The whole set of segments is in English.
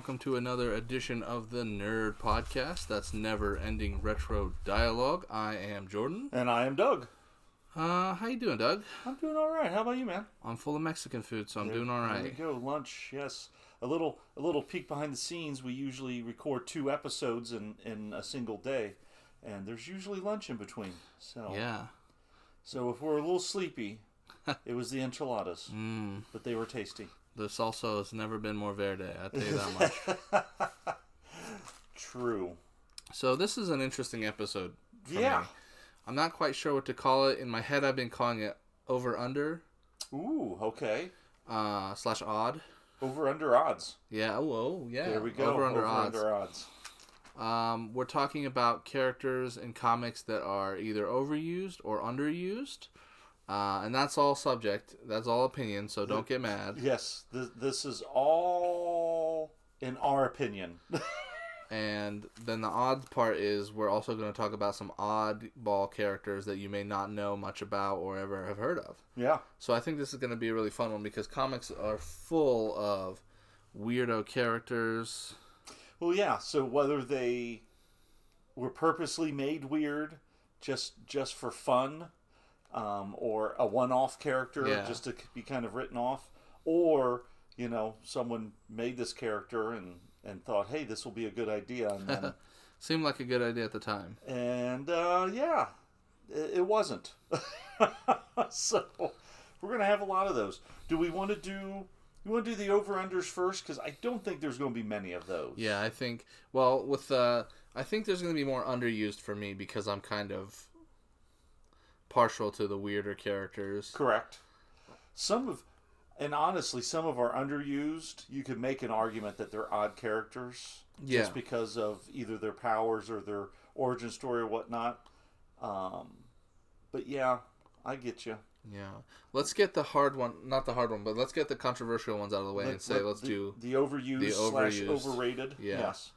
welcome to another edition of the Nerd Podcast. That's never ending retro dialogue. I am Jordan. And I am Doug. Uh, how you doing, Doug? I'm doing all right. How about you, man? I'm full of Mexican food, so I'm There- doing all right. There we go. Lunch, yes. A little, a little peek behind the scenes. We usually record two episodes in in a single day, and there's usually lunch in between. So, Yeah. so if we're a little sleepy, it was the enchiladas, Mm, but they were tasty. The salsa has never been more verde. I tell you that much. True. so this is an interesting episode. Yeah. Me. I'm not quite sure what to call it. In my head, I've been calling it over under Ooh. Okay. uh, slash odd. Over under odds. Yeah. Oh, oh, yeah. There we go. Over under odds. under odds. Um, we're talking about characters in comics that are either overused or underused. Uh, and that's all subject. That's all opinion, so don't get mad. Yes. Th- this is all in our opinion. And then the odd part is we're also going to talk about some oddball characters that you may not know much about or ever have heard of. yeah. So I think this is going to be a really fun one because comics are full of weirdo characters. Well, yeah. So whether they were purposely made weird, just just for fun, um, or a one-off character Yeah. just to be kind of written off, or you know someone made this character and and thought, hey, this will be a good idea, and then, Seemed like a good idea at the time. and uh, yeah, it, it wasn't. so we're gonna have a lot of those. Do we want to do? You want to do the over/unders first? Because I don't think there's going to be many of those. Yeah, I think. Well, with uh, I think there's going to be more underused for me because I'm kind of partial to the weirder characters. Correct. Some of, and honestly, some of our underused. You could make an argument that they're odd characters Yeah. just because of either their powers or their origin story or whatnot. Um, but yeah, I get you. Yeah. Let's get the hard one, not the hard one, but let's get the controversial ones out of the way and say let's the, do. the overused, the slash overrated. Yeah. Yes.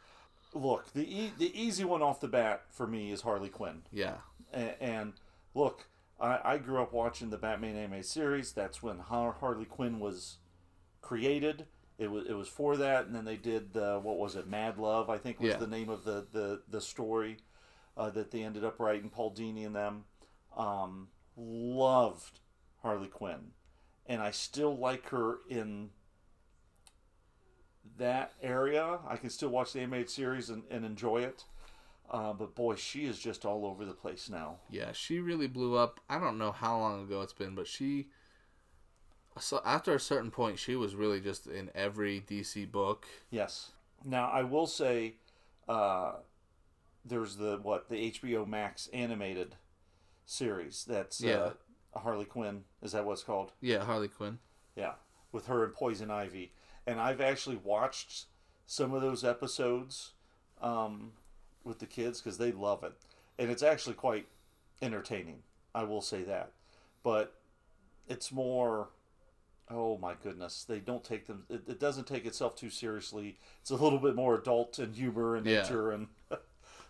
Look, the e- the easy one off the bat for me is Harley Quinn. Yeah. And, and look, I, I grew up watching the Batman animated series. That's when Har- Harley Quinn was created. It was it was for that, and then they did the what was it, Mad Love? I think was Yeah. the name of the the the story uh, that they ended up writing. Paul Dini and them um, loved Harley Quinn, and I still like her in that area. I can still watch the animated series and, and enjoy it. Uh, but boy, she is just all over the place now. Yeah. She really blew up. I don't know how long ago it's been, but she. So after a certain point, she was really just in every DC book. Yes. Now I will say, uh, there's the what the HBO Max animated series. That's Yeah. uh, Harley Quinn. Is that what it's called? Yeah, Harley Quinn. Yeah, with her and Poison Ivy. And I've actually watched some of those episodes um, with the kids because they love it, and it's actually quite entertaining. I will say that, but it's more. Oh my goodness, they don't take them. It, it doesn't take itself too seriously. It's a little bit more adult and humor and Yeah. nature, and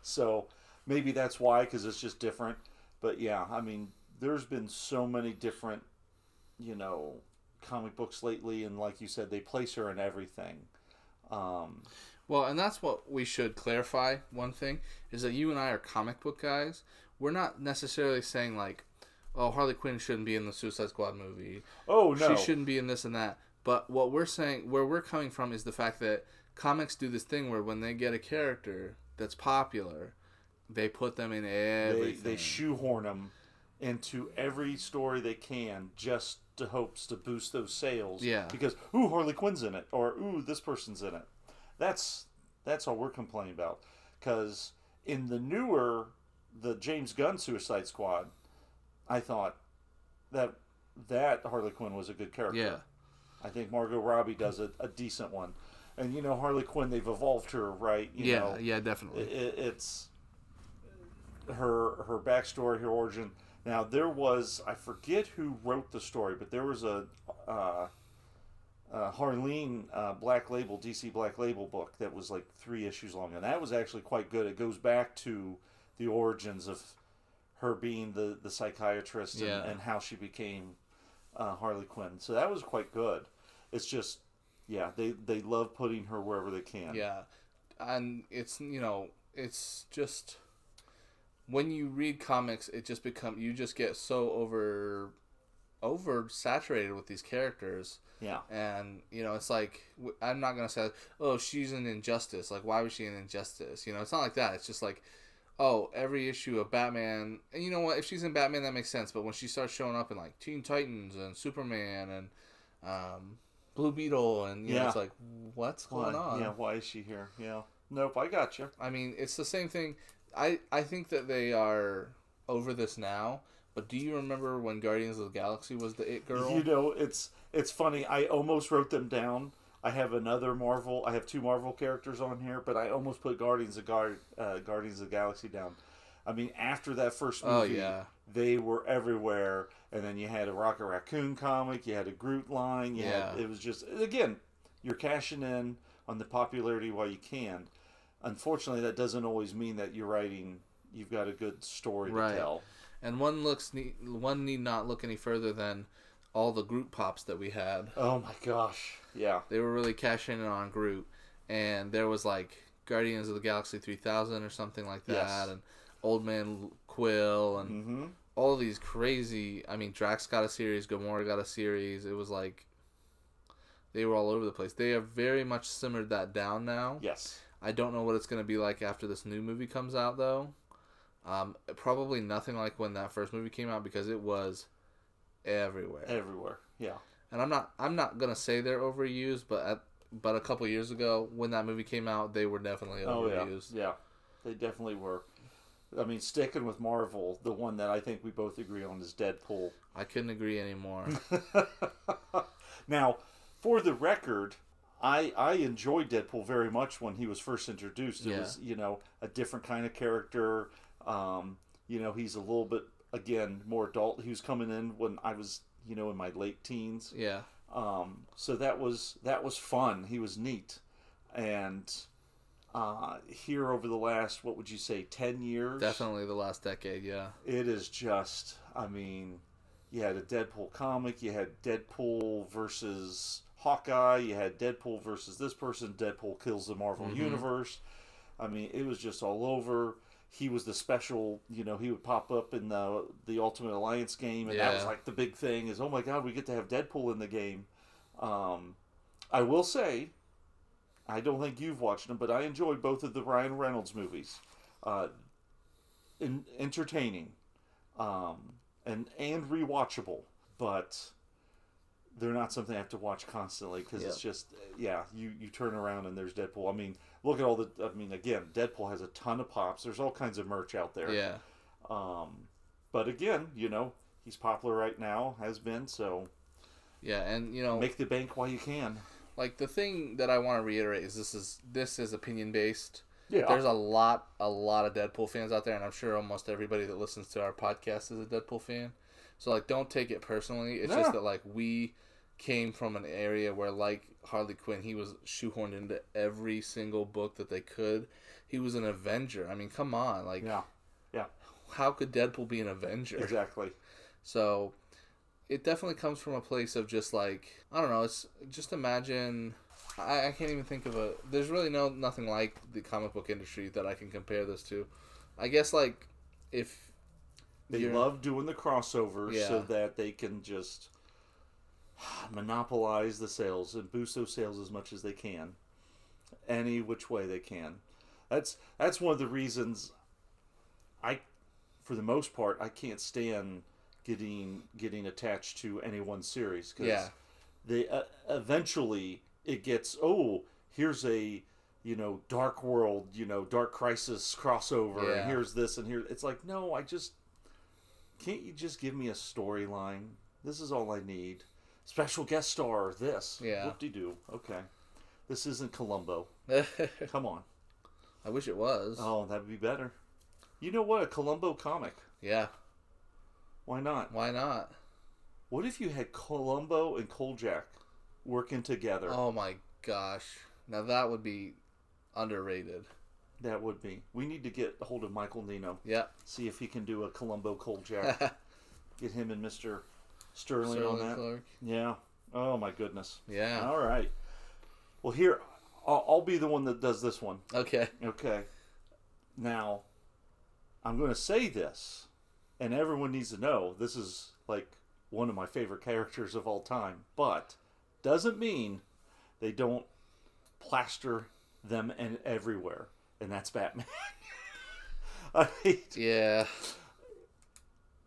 so maybe that's why because it's just different. But yeah, I mean, there's been so many different, you know, comic books lately, and like you said, they place her in everything. Um, Well, and that's what we should clarify. One thing is that you and I are comic book guys. We're not necessarily saying like, "Oh, Harley Quinn shouldn't be in the Suicide Squad movie. oh no, She shouldn't be in this and that." But what we're saying, where we're coming from, is the fact that comics do this thing where when they get a character that's popular, they put them in they they shoehorn them into every story they can just to hopes to boost those sales. Yeah. Because ooh, Harley Quinn's in it, or ooh, this person's in it. That's that's all we're complaining about. Because in the newer, the James Gunn Suicide Squad, I thought that that Harley Quinn was a good character. yeah, I think Margot Robbie does a, a decent one. And you know Harley Quinn, they've evolved her, right? You yeah, know, yeah, definitely. it, it's her her backstory, her origin. Now there was I forget who wrote the story, but there was a uh, uh, Harleen uh, Black Label DC Black Label book that was like three issues long, and that was actually quite good. It goes back to the origins of her being the the psychiatrist and, Yeah. and how she became uh, Harley Quinn. So that was quite good. It's just yeah, they they love putting her wherever they can. Yeah, and it's you know it's just when you read comics, it just become you just get so over over saturated with these characters. Yeah. And you know, it's like I'm not gonna say, oh, she's an injustice. Like, why was she an injustice? You know, it's not like that. It's just like, oh, every issue of Batman. And you know what? If she's in Batman, that makes sense. But when she starts showing up in like Teen Titans and Superman and um, Blue Beetle, and you know, Yeah. it's like, what's Why, going on? yeah, why is she here? Yeah. Nope, I got you. I mean, it's the same thing. I I think that they are over this now. But do you remember when Guardians of the Galaxy was the it girl? You know, it's it's funny. I almost wrote them down. I have another Marvel. I have two Marvel characters on here, but I almost put Guardians of Guard, uh, Guardians of the Galaxy down. I mean, after that first Oh, movie, yeah. they were everywhere. And then you had a Rocket Raccoon comic. You had a Groot line. You had, Yeah. it was just again, you're cashing in on the popularity while you can. Unfortunately, that doesn't always mean that you're writing. You've got a good story Right. to tell. And one looks one need not look any further than all the Groot pops that we had. Oh my gosh! Yeah. They were really cashing in on Groot, and there was like Guardians of the Galaxy 3000 or something like that, Yes. and Old Man Quill, and Mm-hmm. all these crazy. I mean, Drax got a series, Gamora got a series. It was like they were all over the place. They have very much simmered that down now. Yes. I don't know what it's going to be like after this new movie comes out, though. Um, probably nothing like when that first movie came out because it was everywhere. Everywhere. Yeah. And I'm not I'm not gonna say they're overused, but at, but a couple years ago when that movie came out, they were definitely Oh yeah, overused. yeah, they definitely were. I mean, sticking with Marvel, the one that I think we both agree on is Deadpool. I couldn't agree anymore. now, for the record, I I enjoyed Deadpool very much when he was first introduced. It Yeah. was you know a different kind of character. Um, you know, he's a little bit again more adult. He was coming in when I was you know in my late teens. yeah, Um, so that was that was fun. He was neat, and uh, here over the last what would you say ten years? definitely the last decade. Yeah, It is just. I mean, you had a Deadpool comic. You had Deadpool versus Hawkeye. You had Deadpool versus this person. Deadpool kills the Marvel Mhm. universe. I mean, it was just all over. He was the special, you know. He would pop up in the the Ultimate Alliance game, and that was like the big thing. Is oh my god, we get to have Deadpool in the game. Um, I will say, I don't think you've watched them, but I enjoyed both of the Ryan Reynolds movies. Uh, in, entertaining, um, and and rewatchable, but they're not something I have to watch constantly because it's just yeah. You you turn around and there's Deadpool. I mean, look at all the. I mean, again, Deadpool has a ton of pops. There's all kinds of merch out there. yeah. Um, but again, you know, he's popular right now, has been. So Yeah, and you know, make the bank while you can. like the thing that I want to reiterate is this is this is opinion based. Yeah. There's a lot, a lot of Deadpool fans out there, and I'm sure almost everybody that listens to our podcast is a Deadpool fan. So like, don't take it personally. It's No. just that like we came from an area where like Harley Quinn, he was shoehorned into every single book that they could. He was an Avenger. I mean, come on, like yeah. Yeah. how could Deadpool be an Avenger? Exactly. So it definitely comes from a place of just like I don't know. It's just imagine. I, I can't even think of a. There's really no nothing like the comic book industry that I can compare this to. I guess like if They you're- love doing the crossovers so that they can just monopolize the sales and boost those sales as much as they can, any which way they can. That's that's one of the reasons I, for the most part, I can't stand getting getting attached to any one series because Yeah. they uh, eventually it gets oh here's a you know dark world you know dark crisis crossover Yeah. and here's this and here it's like no i just can't you just give me a storyline this is all i need special guest star this Yeah. whoop-de-doo okay this isn't columbo come on I wish it was. oh that'd be better you know what a columbo comic Yeah. why not Why not? what if you had columbo and kolchak working together Oh my gosh. Now that would be underrated. That would be. We need to get a hold of Michael Nino. Yeah. See if he can do a Columbo Kolchak. get him and Mister Sterling, on that. Clark. Yeah. Oh my goodness. Yeah. All right. Well, here I'll, I'll be the one that does this one. Okay. Okay. Now, I'm going to say this, and everyone needs to know this is like one of my favorite characters of all time, but doesn't mean they don't plaster them and everywhere, and that's Batman. I mean, Yeah.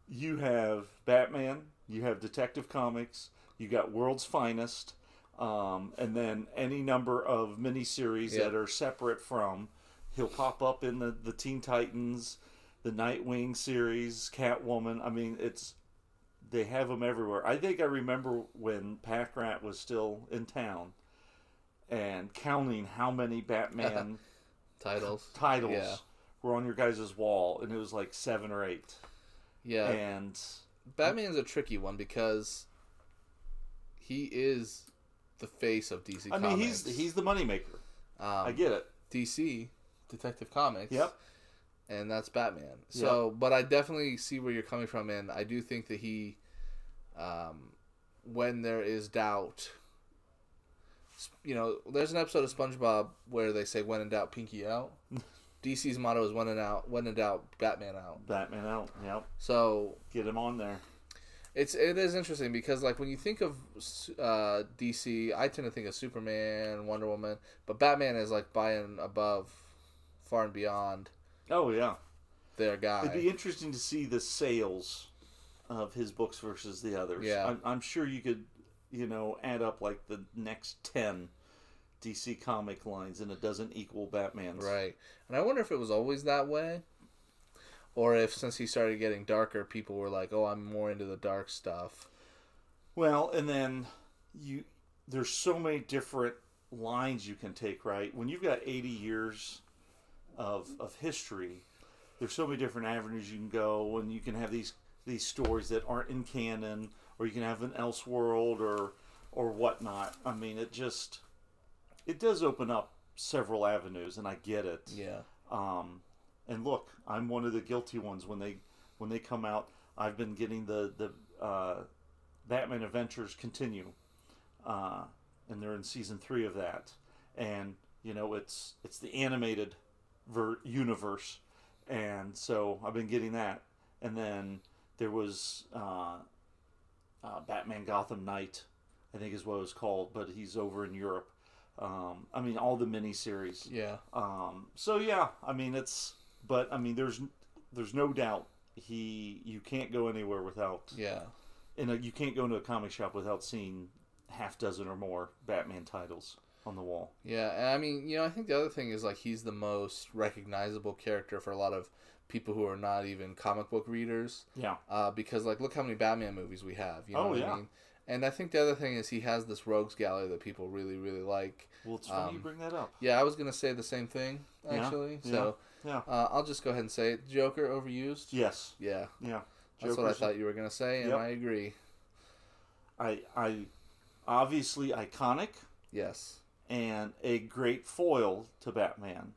you have Batman, you have Detective Comics, you got World's Finest, um, and then any number of miniseries Yeah. that are separate from. He'll pop up in the, the Teen Titans, the Nightwing series, Catwoman. I mean, it's they have them everywhere. I think I remember when Pack Rat was still in town, and counting how many Batman Titles. titles Yeah. were on your guys' wall, and it was like seven or eight. Yeah. And Batman's a tricky one because he is the face of DC I mean, Comics. he's he's the moneymaker. um, I get it. DC, Detective Comics. Yep. And that's Batman. So, but I definitely see where you're coming from, and I do think that he, um, when there is doubt, you know, there's an episode of SpongeBob where they say "When in doubt, Pinky out." DC's motto is "When in doubt, when in doubt, Batman out." Batman out. Yep. So Get him on there. It's it is interesting because like when you think of uh, DC, I tend to think of Superman, Wonder Woman, but Batman is like by and above, far and beyond Oh yeah. their guy. It'd be interesting to see the sales of his books versus the others. Yeah. I'm, I'm sure you could, you know, add up like the next ten DC comic lines, and it doesn't equal Batman's. Right, and I wonder if it was always that way, or if since he started getting darker, people were like, "Oh, I'm more into the dark stuff." Well, and then you there's so many different lines you can take, right? When you've got 80 years of of history, there's so many different avenues you can go, and you can have these these stories that aren't in canon, or you can have an Elseworld or or whatnot. I mean, it just it does open up several avenues, and I get it. Yeah, Um, and look, I'm one of the guilty ones when they when they come out. I've been getting the the uh, Batman Adventures continue, uh, and they're in season three of that. And you know, it's it's the animated ver- universe, and so I've been getting that. And then there was uh, uh, Batman Gotham Knight, I think is what it was called, but he's over in Europe. Um, I mean, all the miniseries. yeah, Um, so yeah, I mean it's, but I mean there's there's no doubt he you can't go anywhere without, yeah. and you can't go into a comic shop without seeing half dozen or more Batman titles on the wall. Yeah, and I mean, you know, I think the other thing is like he's the most recognizable character for a lot of people who are not even comic book readers. Yeah, uh, because like look how many Batman movies we have. You know Oh, what yeah. I mean? And I think the other thing is he has this rogues gallery that people really really like. well it's funny you Um, bring that up. Yeah, I was gonna say the same thing actually. yeah, So Yeah. uh, I'll just go ahead and say it. Joker overused. Yes. Yeah, Yeah. that's what I thought you were gonna say, and Yep. I agree. I I obviously iconic Yes. and a great foil to Batman,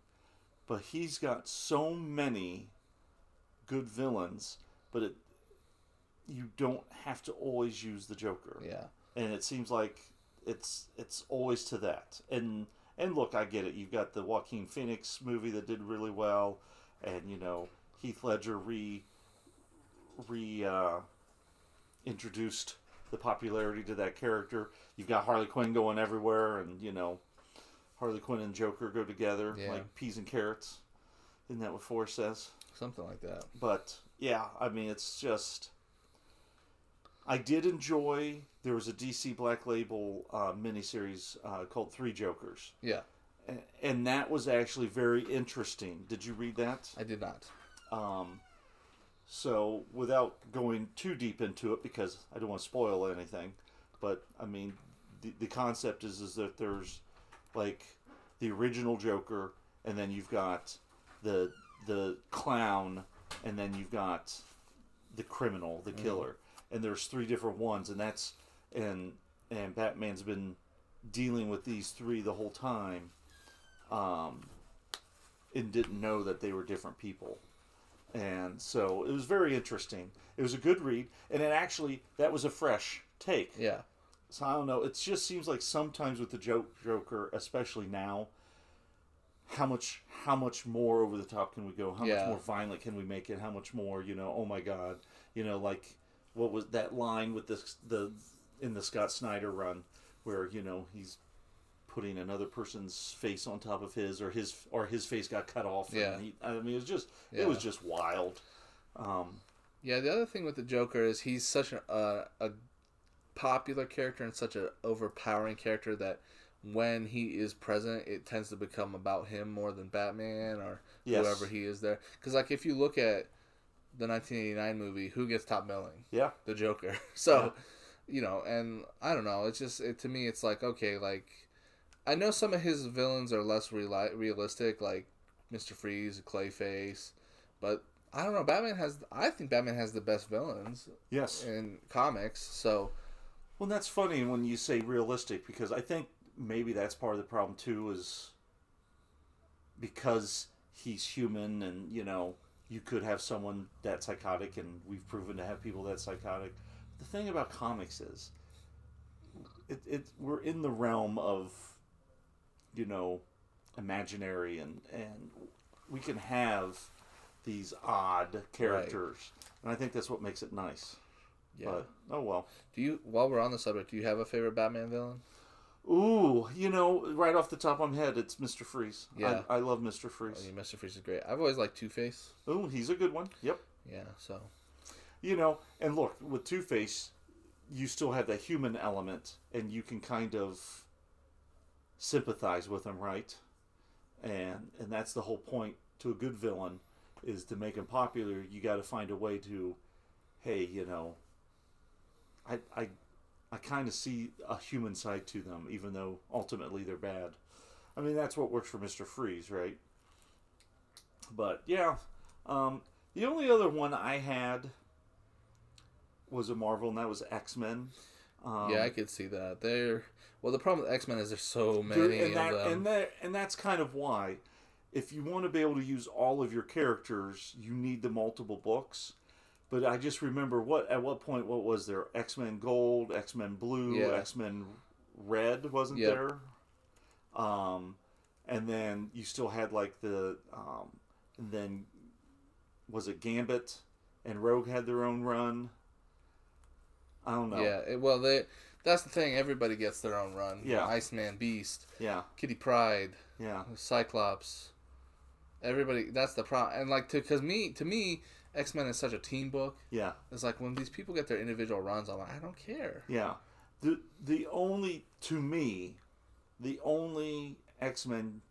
but he's got so many good villains, but it you don't have to always use the Joker. Yeah. and it seems like it's it's always to that. And and look, I get it. You've got the Joaquin Phoenix movie that did really well, and you know Heath Ledger re re uh, introduced the popularity to that character. You've got Harley Quinn going everywhere, and you know Harley Quinn and Joker go together Yeah. like peas and carrots. Isn't that what Forrest says? Something like that. But yeah, I mean, it's just. I did enjoy. There was a DC Black Label uh, miniseries uh, called Three Jokers, Yeah, and, and that was actually very interesting. Did you read that? I did not. Um, so, without going too deep into it, because I don't want to spoil anything, but I mean, the, the concept is is that there's like the original Joker, and then you've got the the clown, and then you've got the criminal, the killer, and there's three different ones, and that's and and Batman's been dealing with these three the whole time, um, and didn't know that they were different people and so it was very interesting. It was a good read, and it actually that was a fresh take. Yeah. So I don't know. It just seems like sometimes with the joke Joker, especially now, how much how much more over the top can we go? How much more violent can we make it? How much more, you know, oh my god. You know, like what was that line with this the in the Scott Snyder run where, you know, he's putting another person's face on top of his or his or his face got cut off. and Yeah. he- I mean it was just Yeah. it was just wild. Um Yeah, the other thing with the Joker is he's such a a popular character and such an overpowering character that when he is present, it tends to become about him more than Batman or Yes. whoever he is there. Because like if you look at the 1989 movie, who gets top billing? yeah. The Joker. So, you know, and I don't know. It's just it, to me, it's like okay, like I know some of his villains are less reali- realistic, like Mister Freeze, Clayface, but I don't know. Batman has. I think Batman has the best villains Yes. in comics. So Well, that's funny when you say realistic because I think maybe that's part of the problem too is because he's human and you know you could have someone that psychotic and we've proven to have people that psychotic. The thing about comics is it, it we're in the realm of you know imaginary and and we can have these odd characters and I think that's what makes it nice. yeah. But oh well. do you? While we're on the subject, do you have a favorite Batman villain? Ooh, you know, right off the top of my head, it's Mr. Freeze. Yeah. I, I love Mr. Freeze. I mean, Mister Freeze is great. I've always liked Two Face. Ooh, he's a good one. Yep. Yeah. So You know, and look, with Two Face, you still have that human element, and you can kind of sympathize with him, right? And and that's the whole point to a good villain is to make him popular. You got to find a way to, hey, you know, I I I kind of see a human side to them, even though ultimately they're bad. I mean, that's what works for Mister Freeze, right? But yeah, um, the only other one I had was a Marvel, and that was X Men. Um, yeah, I could see that. They're well. The problem with X Men is there's so many and that, of them. and that, and that's kind of why, if you want to be able to use all of your characters, you need the multiple books. But I just remember what at what point what was there? X Men Gold, X Men Blue, Yeah. X Men Red wasn't Yep. there? Um, and then you still had like the um, and then was it Gambit and Rogue had their own run. I don't know. Yeah, it, well, they that's the thing. Everybody gets their own run. Yeah. Iceman, Beast, Yeah. Kitty Pryde, Yeah. Cyclops. Everybody. That's the problem. And like to because me to me, X Men is such a team book. Yeah. It's like when these people get their individual runs, I'm like, I don't care. Yeah. The the only to me, the only X Men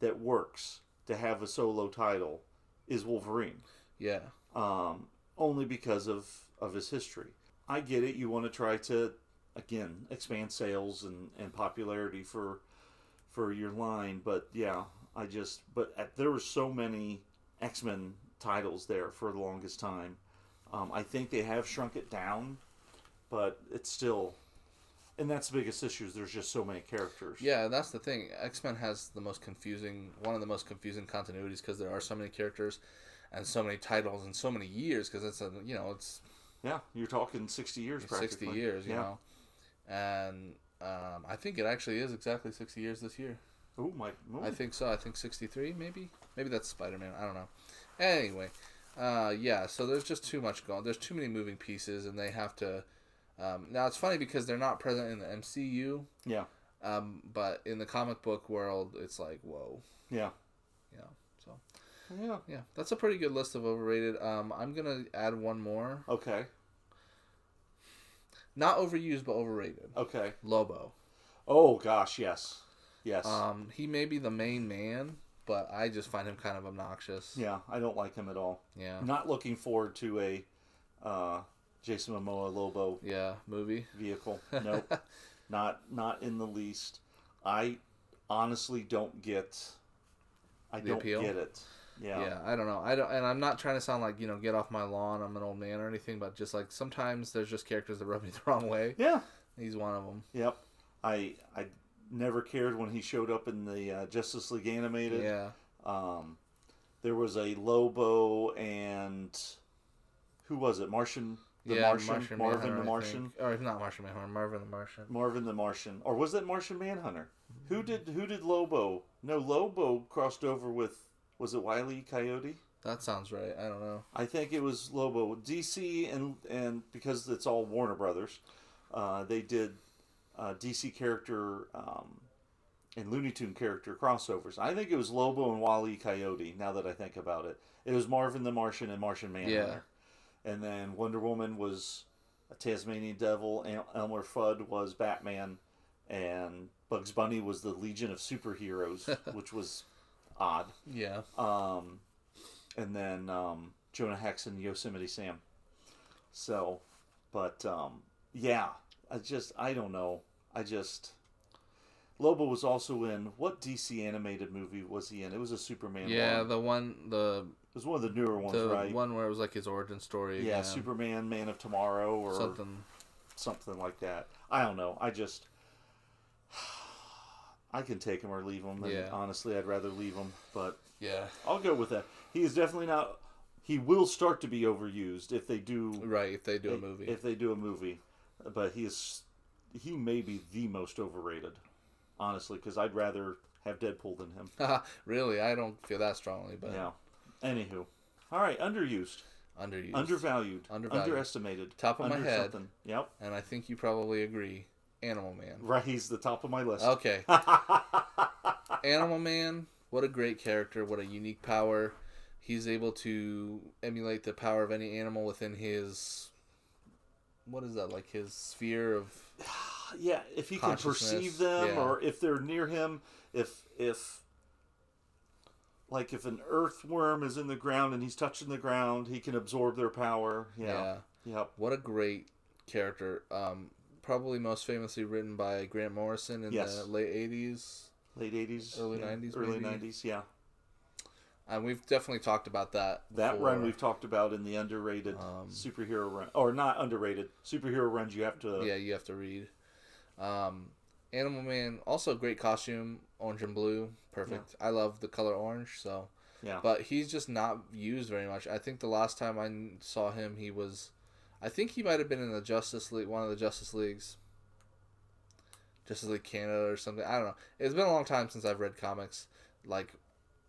that works to have a solo title is Wolverine. Yeah, Um, only because of, of his history. I get it, you want to try to again expand sales and, and popularity for for your line, but yeah, I just but at, there were so many X Men titles there for the longest time. Um, I think they have shrunk it down, but it's still, and that's the biggest issue. Is there's just so many characters. yeah. That's the thing. X Men has the most confusing, one of the most confusing continuities because there are so many characters, and so many titles and so many years. Because it's a you know it's yeah. You're talking sixty years, practically. 60 years, you yeah. know. And um, I think it actually is exactly 60 years this year. Oh my! ooh. I think so. I think 63, maybe. Maybe that's Spider Man. I don't know. Anyway, uh, yeah, so there's just too much going There's too many moving pieces, and they have to. Um, now, it's funny because they're not present in the MCU, yeah. um, but in the comic book world, it's like, whoa. Yeah. You know, so, Yeah. yeah, that's a pretty good list of overrated. Um, I'm going to add one more. Okay. Not overused, but overrated. Okay. Lobo. Oh gosh, yes, yes, Um, he may be the main man, but I just find him kind of obnoxious. yeah. I don't like him at all. Yeah. Not looking forward to a uh, Jason Momoa Lobo Yeah, movie. vehicle. Nope, not not in the least. I honestly don't get. I The don't appeal? get it. Yeah. Yeah. I don't know. I don't, and I'm not trying to sound like you know get off my lawn. I'm an old man or anything, but just like sometimes there's just characters that rub me the wrong way. Yeah. He's one of them. Yep. I I never cared when he showed up in the uh, Justice League animated. Yeah. Um, there was a Lobo and who was it? Martian The yeah, Martian, Martian Marvin Manhunter, the Martian, or not Martian Manhunter, Marvin the Martian. Marvin the Martian, or was that Martian Manhunter? Who did who did Lobo? No, Lobo crossed over with was it Wile E. Coyote? That sounds right. I don't know. I think it was Lobo. DC and and because it's all Warner Brothers, uh, they did uh, DC character um, and Looney Tune character crossovers. I think it was Lobo and E. Coyote. Now that I think about it, it was Marvin the Martian and Martian Manhunter. And then Wonder Woman was a Tasmanian Devil. El- Elmer Fudd was Batman, and Bugs Bunny was the Legion of Superheroes, which was odd. Yeah. Um, and then um, Jonah Hex and Yosemite Sam. So, but um, yeah, I just I don't know. I just Lobo was also in what DC animated movie was he in? It was a Superman. Yeah, one. the one the it was one of the newer ones, the right? one where it was like his origin story. yeah, Superman, Man of Tomorrow, or something. something like that. I don't know. I just I can take him or leave him. Yeah. honestly, I'd rather leave him, but Yeah. I'll go with that. He is definitely not. He will start to be overused if they do Right. If they do a movie. If they do a movie, but he is he may be the most overrated, honestly, because I'd rather have Deadpool than him. really, I don't feel that strongly, but Yeah. Anywho, all right, underused, underused. undervalued, Undervalued. underestimated, Top of my head. Something. Yep. and I think you probably agree. Animal Man. Right. He's the top of my list. Okay. Animal Man, what a great character, what a unique power. He's able to emulate the power of any animal within his what is that, like his sphere of yeah, if he can perceive them yeah. or if they're near him, if if like if an earthworm is in the ground and he's touching the ground, he can absorb their power. Yeah. yeah. Yep. What a great character. Um probably most famously written by Grant Morrison in Yes. the late eighties. Late eighties, Early 90s, early maybe? nineties. Yeah, And we've definitely talked about that. that before. run we've talked about in the underrated Um, superhero run, or not underrated superhero runs. You have to. yeah, you have to read. Um, Animal Man, also great costume, orange and blue, perfect. I love the color orange, so. Yeah. But he's just not used very much. I think the last time I saw him, he was, I think he might have been in the Justice League, one of the Justice Leagues, Justice League Canada or something. I don't know. It's been a long time since I've read comics, like,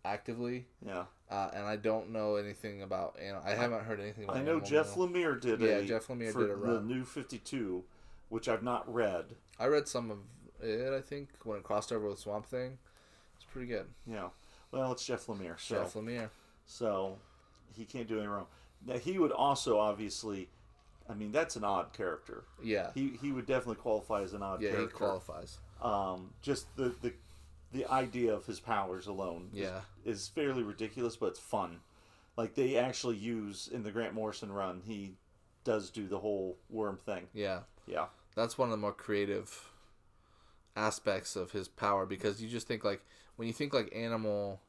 actively, yeah. uh, and I don't know anything about. You know, I haven't heard anything about. I know Animal Jeff Man. Lemire did Yeah, a Jeff Lemire did a the new Fifty Two, which I've not read. I read some of it. I think when it crossed over with Swamp Thing, it's pretty good. Yeah. Well, it's Jeff Lemire, so Jeff Lemire. so he can't do any wrong. Now he would also obviously, I mean, that's an odd character. Yeah, He he would definitely qualify as an odd yeah, he qualifies. um, just the, the the idea of his powers alone is- Yeah. is, fairly ridiculous, but it's fun. Like they actually use in the Grant Morrison run, he does do the whole worm thing. Yeah, Yeah, that's one of the more creative aspects of his power because you just think like when you think like animal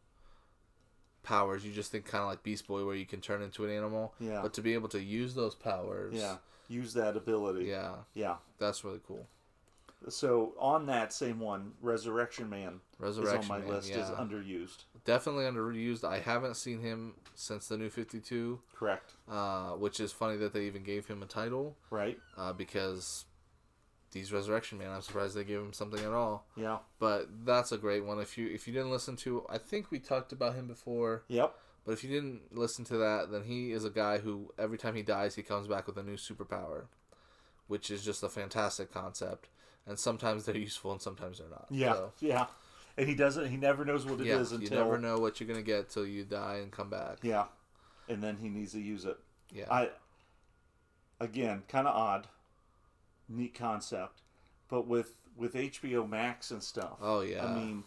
powers, you just think kind of like Beast Boy where you can turn into an animal. Yeah. But to be able to use those powers, yeah. Use that ability. yeah, yeah. that's really cool. So on that same one, Resurrection Man Resurrection is on my Man, list. Is underused. Definitely underused. I haven't seen him since the New Fifty Two. Correct. uh, which is funny that they even gave him a title Right. uh, because these Resurrection Man. I'm surprised they gave him something at all. Yeah. But that's a great one. If you if you didn't listen to, I think we talked about him before. Yep. But if you didn't listen to that, then he is a guy who every time he dies, he comes back with a new superpower, which is just a fantastic concept. And sometimes they're useful, and sometimes they're not. Yeah. So, Yeah. And he doesn't. He never knows what it is yeah. You until. never know what you're gonna get till you die and come back. Yeah. And then he needs to use it. Yeah. I again, kind of odd, neat concept, but with with HBO Max and stuff. Oh, yeah. I mean,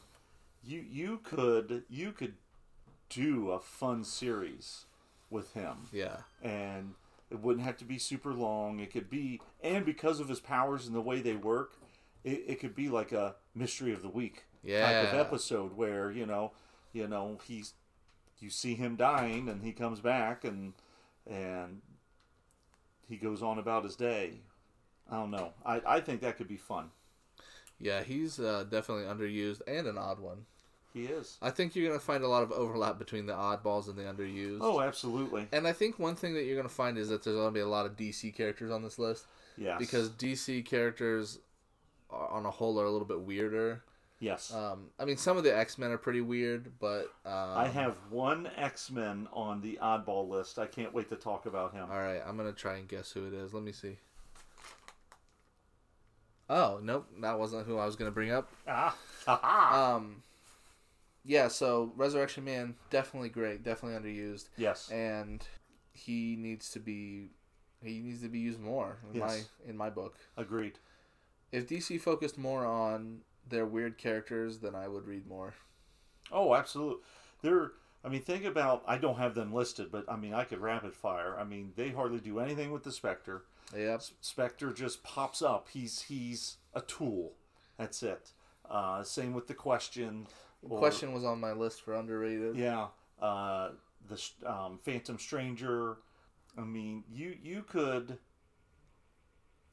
you you could you could do a fun series with him, yeah. and it wouldn't have to be super long. It could be, and because of his powers and the way they work, it, it could be like a mystery of the week type of episode where you know, you know he's you see him dying and he comes back and and he goes on about his day. I don't know. I, I think that could be fun. Yeah, he's uh, definitely underused and an odd one. He is. I think you're gonna find a lot of overlap between the oddballs and the underused. Oh, absolutely. And I think one thing that you're gonna find is that there's gonna be a lot of DC characters on this list Yes. because DC characters, on a whole, are a little bit weirder. yes, Um, I mean, some of the X Men are pretty weird, but um, I have one X Men on the oddball list. I can't wait to talk about him. All right, I'm gonna try and guess who it is. Let me see. Oh nope, that wasn't who I was gonna bring up. Ah, Um, yeah, so Resurrection Man definitely great, definitely underused, Yes. and he needs to be he needs to be used more in Yes. my in my book. Agreed. If DC focused more on their weird characters, then I would read more. Oh, absolutely. They're. I mean, think about. I don't have them listed, but I mean, I could rapid fire. I mean, they hardly do anything with the Spectre. Yep. Spectre just pops up. He's he's a tool. That's it. Uh, same with the question. or- Question was on my list for underrated. Yeah. Uh, the um, Phantom Stranger. I mean, you you could.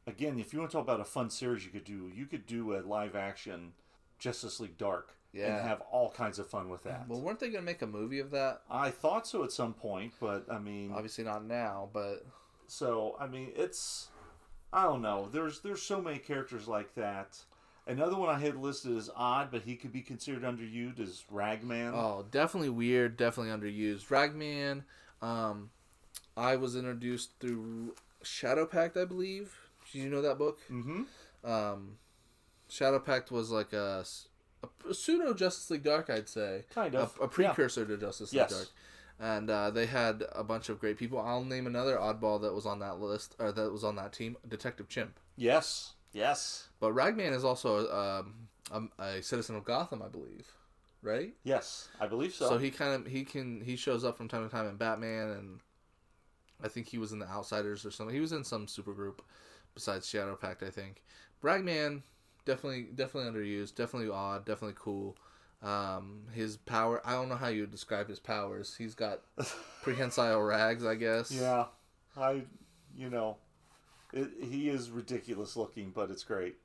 Again, if you want to talk about a fun series, you could do you could do a live action Justice League Dark Yeah. and have all kinds of fun with that. Well, weren't they gonna make a movie of that? I thought so at some point, but I mean, Obviously not now, but so I mean, it's I don't know. There's there's so many characters like that. Another one I had listed as odd, but he could be considered underused is Ragman. Oh, definitely weird, definitely underused. Ragman, um, I was introduced through Shadow Pact, I believe. Did you know that book? Mm-hmm. Um, Shadow Pact was like a pseudo Justice League Dark, I'd say. Kind of. a precursor to Justice League Yes. Dark. And uh, they had a bunch of great people. I'll name another oddball that was on that list, or that was on that team, Detective Chimp. Yes. Yes. But Ragman is also um, a, a citizen of Gotham, I believe, right? Yes. I believe so. So he kind of he can he shows up from time to time in Batman, and I think he was in the Outsiders or something. He was in some supergroup besides Shadow Pact, I think. Ragman definitely definitely underused, definitely odd, definitely cool. Um, his power I don't know how you would describe his powers. He's got prehensile rags, I guess. yeah. I. You know, it, he is ridiculous looking, but it's great.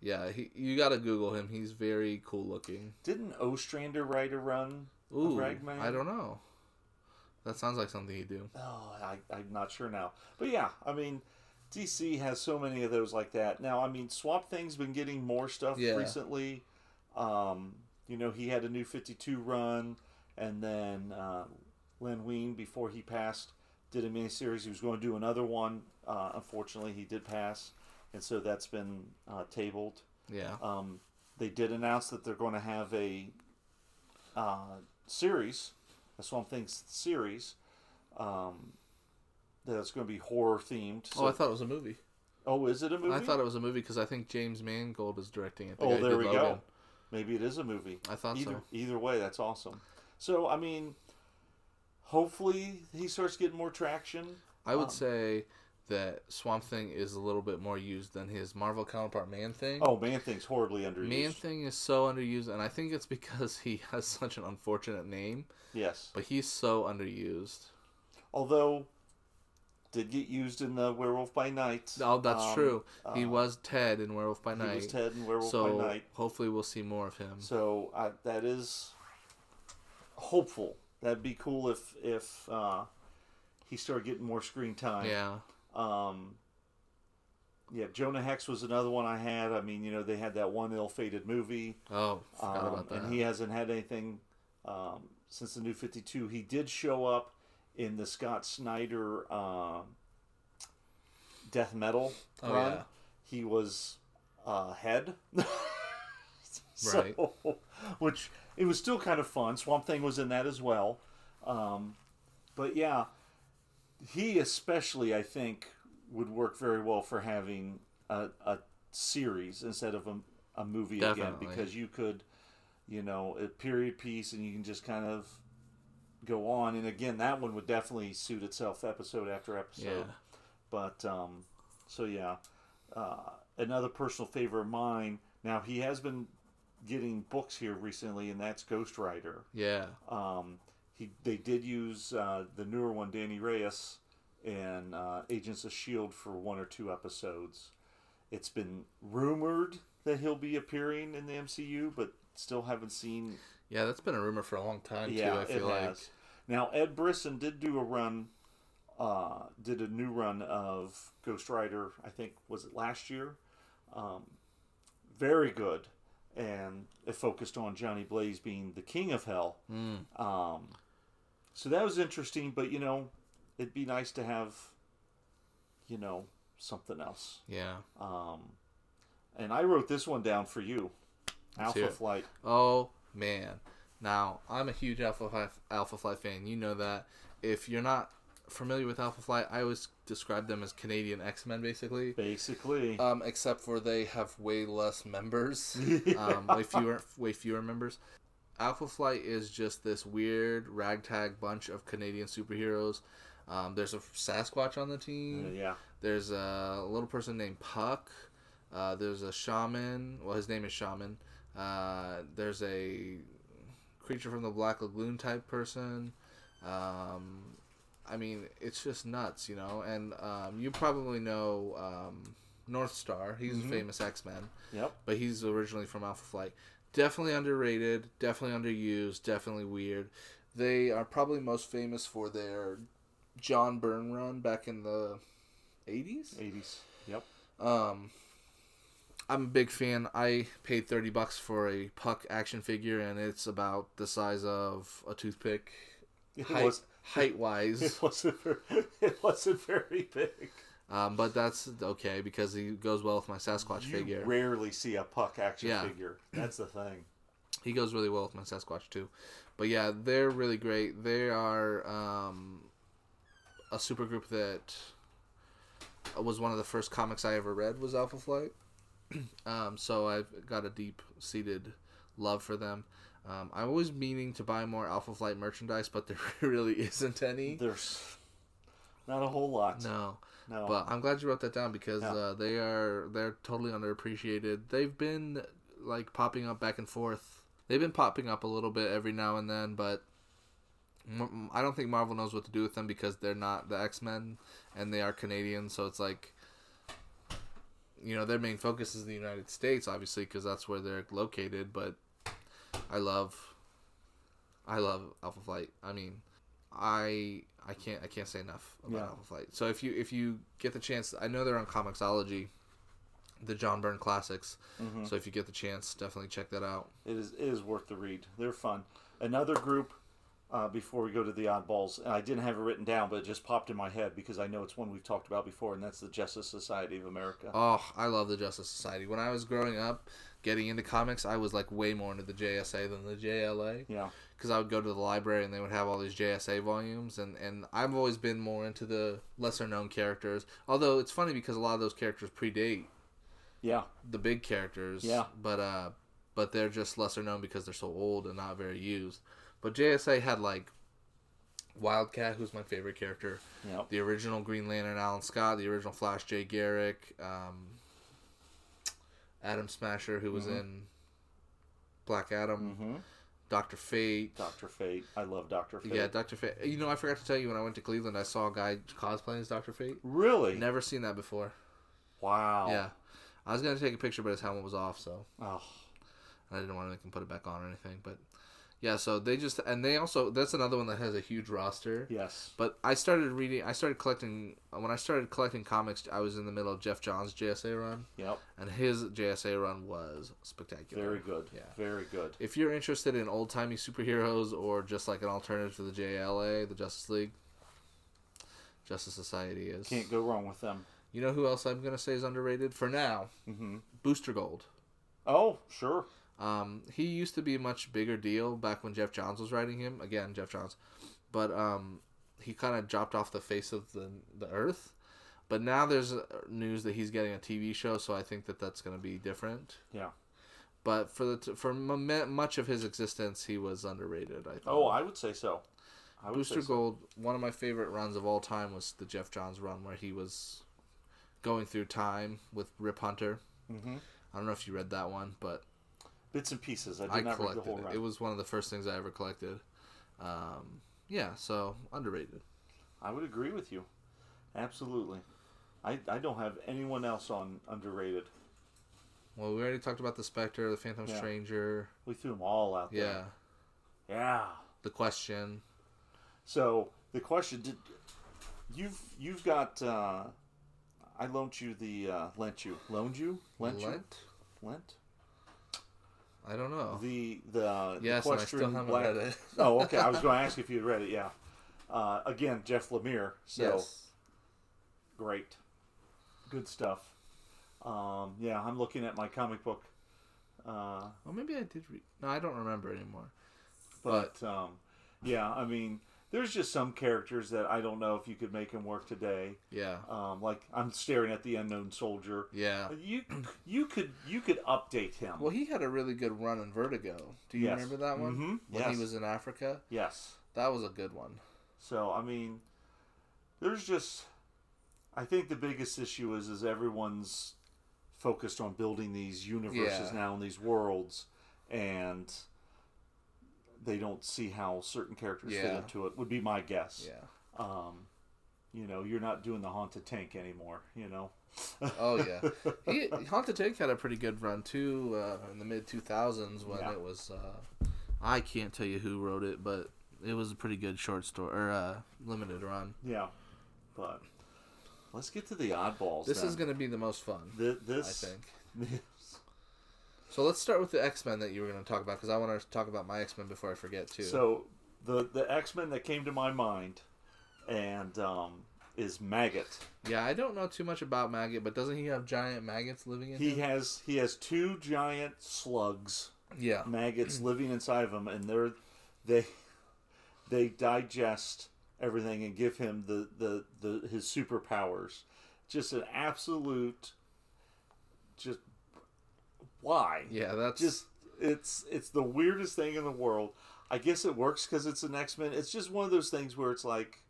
Yeah, he, you got to Google him. He's very cool looking. Didn't Ostrander write a run? Ooh, Ragman? I don't know. That sounds like something he'd do. Oh, I, I'm not sure now. But yeah, I mean, DC has so many of those like that. Now, I mean, Swamp Thing's been getting more stuff Yeah. recently. Um, you know, he had a new 52 run, and then uh, Len Wein, before he passed, did a miniseries. He was going to do another one. Uh, unfortunately, he did pass, and so that's been uh, tabled. Yeah. Um, they did announce that they're going to have a uh, series, a Swamp Thing series, um, that's going to be horror themed. oh, I thought it was a movie. oh, is it a movie? I thought it was a movie because I think James Mangold is directing it. the Oh, there we Logan. go. Maybe it is a movie. I thought either so. either way, that's awesome. So I mean, hopefully he starts getting more traction. I would Um, say that Swamp Thing is a little bit more used than his Marvel counterpart Man Thing. Oh, Man Thing's horribly underused. Man Thing is so underused, and I think it's because he has such an unfortunate name, yes. but he's so underused. Although, did get used in the Werewolf by Night. Oh, that's Um, true. He uh, was Ted in Werewolf by Night. He was Ted in Werewolf so by Night. hopefully we'll see more of him. So uh, that is hopeful. That'd be cool if if uh, he started getting more screen time. yeah. Um, yeah, Jonah Hex was another one I had. I mean, you know, they had that one ill-fated movie, Oh, forgot um, about that. and he hasn't had anything um, since the New Fifty Two. He did show up in the Scott Snyder uh, death metal Oh, run. yeah. He was uh, head. Right. So, which it was still kind of fun. Swamp Thing was in that as well. Um, but yeah, he especially I think would work very well for having a, a series instead of a, a movie again because you could, you know, a period piece and you can just kind of go on. And again, that one would definitely suit itself episode after episode. Yeah. But um, so yeah, uh, another personal favorite of mine. Now he has been getting books here recently, and that's Ghost Rider. Yeah. Um, he they did use uh, the newer one, Danny Reyes, and uh, Agents of Shield for one or two episodes. It's been rumored that he'll be appearing in the MCU, but still haven't seen Yeah, that's been a rumor for a long time yeah, too. I feel like. has. Now Ed Brisson did do a run, uh, did a new run of Ghost Rider. I think was it last year. Um, very good, and it focused on Johnny Blaze being the king of hell. Mm. Um, so that was interesting, but you know, it'd be nice to have, you know, something else. Yeah. Um, and I wrote this one down for you, Let's Alpha. Flight. Oh man. Now I'm a huge Alpha Flight, Alpha Flight fan. You know that. If you're not familiar with Alpha Flight, I always describe them as Canadian X Men, basically. Basically, Um, except for they have way less members. Yeah. Um, way fewer, way fewer members. Alpha Flight is just this weird ragtag bunch of Canadian superheroes. Um, there's a Sasquatch on the team. yeah, There's a little person named Puck. Uh, there's a shaman. Well, his name is Shaman. Uh, there's a creature from the Black Lagoon type person. Um, I mean, it's just nuts, you know. And um, you probably know um, North Star. He's Mhm. a famous X Men, yep, but he's originally from Alpha Flight. Definitely underrated. Definitely underused. Definitely weird. They are probably most famous for their John Byrne run back in the 80s. eighties. Yep. Um, I'm a big fan. I paid 30 bucks for a Puck action figure, and it's about the size of a toothpick, Height, height wise, it wasn't very, it wasn't very big. Um, but that's okay because he goes well with my Sasquatch you figure. rarely see a puck action Yeah. figure. That's the thing. he goes really well with my Sasquatch too. But yeah, they're really great. They are um, a supergroup that was one of the first comics I ever read was Alpha Flight. um, so I've got a deep seated love for them. Um, I'm always meaning to buy more Alpha Flight merchandise, but there really isn't any. There's not a whole lot. No. No. But I'm glad you wrote that down because Yeah. uh, they are they're totally underappreciated. They've been like popping up back and forth. They've been popping up a little bit every now and then, but I don't think Marvel knows what to do with them because they're not the X Men and they are Canadian. So it's like, you know, their main focus is the United States, obviously, because that's where they're located. But I love, I love Alpha Flight. I mean, I I can't I can't say enough about Yeah. Alpha Flight. So if you if you get the chance, I know they're on Comixology, the John Byrne classics. Mhm. So if you get the chance, definitely check that out. It is it is worth the read. They're fun. Another group. Uh, before we go to the oddballs, and I didn't have it written down, but it just popped in my head because I know it's one we've talked about before, and that's the Justice Society of America. Oh, I love the Justice Society. When I was growing up, getting into comics, I was like way more into the JSA than the JLA yeah, because I would go to the library and they would have all these JSA volumes, and and I've always been more into the lesser known characters. Although it's funny because a lot of those characters predate yeah, the big characters. Yeah. But uh, but they're just lesser known because they're so old and not very used. But JSA had like Wildcat, who's my favorite character. yeah. The original Green Lantern, Alan Scott. The original Flash, Jay Garrick. Um, Atom Smasher, who was Mhm. in Black Adam. Mm-hmm. Doctor Fate. Doctor Fate. I love Doctor Fate. Yeah, Doctor Fate. You know, I forgot to tell you when I went to Cleveland, I saw a guy cosplaying as Doctor Fate. Really? Never seen that before. Wow. Yeah, I was gonna take a picture, but his helmet was off, so Oh, I didn't want to make him put it back on or anything. But yeah, so they just and they also that's another one that has a huge roster. yes. But I started reading. I started collecting when I started collecting comics. I was in the middle of Geoff Johns' JSA run, Yep. and his JSA run was spectacular. Very good. Yeah. Very good. If you're interested in old timey superheroes or just like an alternative to the JLA, the Justice League, Justice Society is. Can't go wrong with them. You know who else I'm gonna say is underrated for now? Mm-hmm. Booster Gold. Oh, sure. Um, he used to be a much bigger deal back when Geoff Johns was writing him. Again, Geoff Johns, but um, he kind of dropped off the face of the the earth. But now there's uh, news that he's getting a TV show, so I think that that's going to be different. Yeah. But for the t- for m- much of his existence, he was underrated. I think. Oh, I would say so. I Booster so. Gold, one of my favorite runs of all time was the Geoff Johns run where he was going through time with Rip Hunter. Mm-hmm. I don't know if you read that one, but Bits and pieces. I did I not read the collected whole it. run. It was one of the first things I ever collected. Um, yeah, so underrated. I would agree with you. Absolutely. I, I don't have anyone else on underrated. Well, we already talked about the Spectre, the Phantom Yeah. Stranger. We threw them all out there. Yeah, Yeah. The question. So the question did you've you've got uh I loaned you the uh lent you loaned you lent you Lent? I don't know. the the yes, the and I still haven't Black- read it. oh okay I was going to ask if you had read it yeah uh, again Jeff Lemire so yes. great good stuff um, yeah I'm looking at my comic book uh, Well, maybe I did read. No, I don't remember anymore. but um, yeah I mean there's just some characters that I don't know if you could make him work today Yeah. um, like I'm staring at the unknown soldier Yeah. You you could you could update him. Well, he had a really good run in Vertigo. Do you Yes. remember that one? Mhm. When Yes. he was in Africa? yes. That was a good one. So I mean, there's just I think the biggest issue is is everyone's focused on building these universes Yeah. now and these worlds, and they don't see how certain characters fit into it. Would be my guess. Yeah. Um, you know, you're not doing the haunted tank anymore. You know. Oh yeah. He Haunted Tank had a pretty good run too uh, in the mid 2000s when Yeah. it was. Uh, I can't tell you who wrote it, but it was a pretty good short story or uh, limited run. yeah, but let's get to the oddballs. This then. is going to be the most fun, Th- I this think. So let's start with the X Men that you were going to talk about because I want to talk about my X Men before I forget too. So the the X Men that came to my mind, and um, is Maggot. yeah, I don't know too much about Maggot, but doesn't he have giant maggots living in He him? has he has two giant slugs, yeah. maggots living inside of him, and they're they they digest everything and give him the the, the his superpowers. Just an absolute, just why? Yeah, that's just it's it's the weirdest thing in the world. I guess it works because it's an X Men. It's just one of those things where it's like,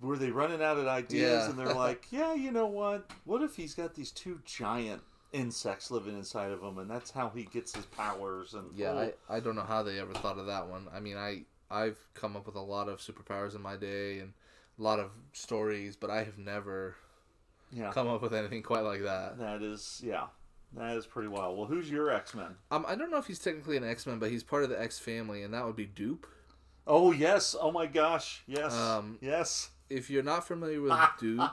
were they running out of ideas Yeah. and they're like, yeah, you know what? What if he's got these two giant insects living inside of him, and that's how he gets his powers? And Yeah, oh, I, I don't know how they ever thought of that one. I mean, I I've come up with a lot of superpowers in my day and a lot of stories, but I have never yeah, come up with anything quite like that. that is yeah, that is pretty wild. Well, who's your X Men? Um, I don't know if he's technically an X Men, but he's part of the X family, and that would be Doop. Oh yes, oh my gosh, yes, Um, yes. If you're not familiar with Doop,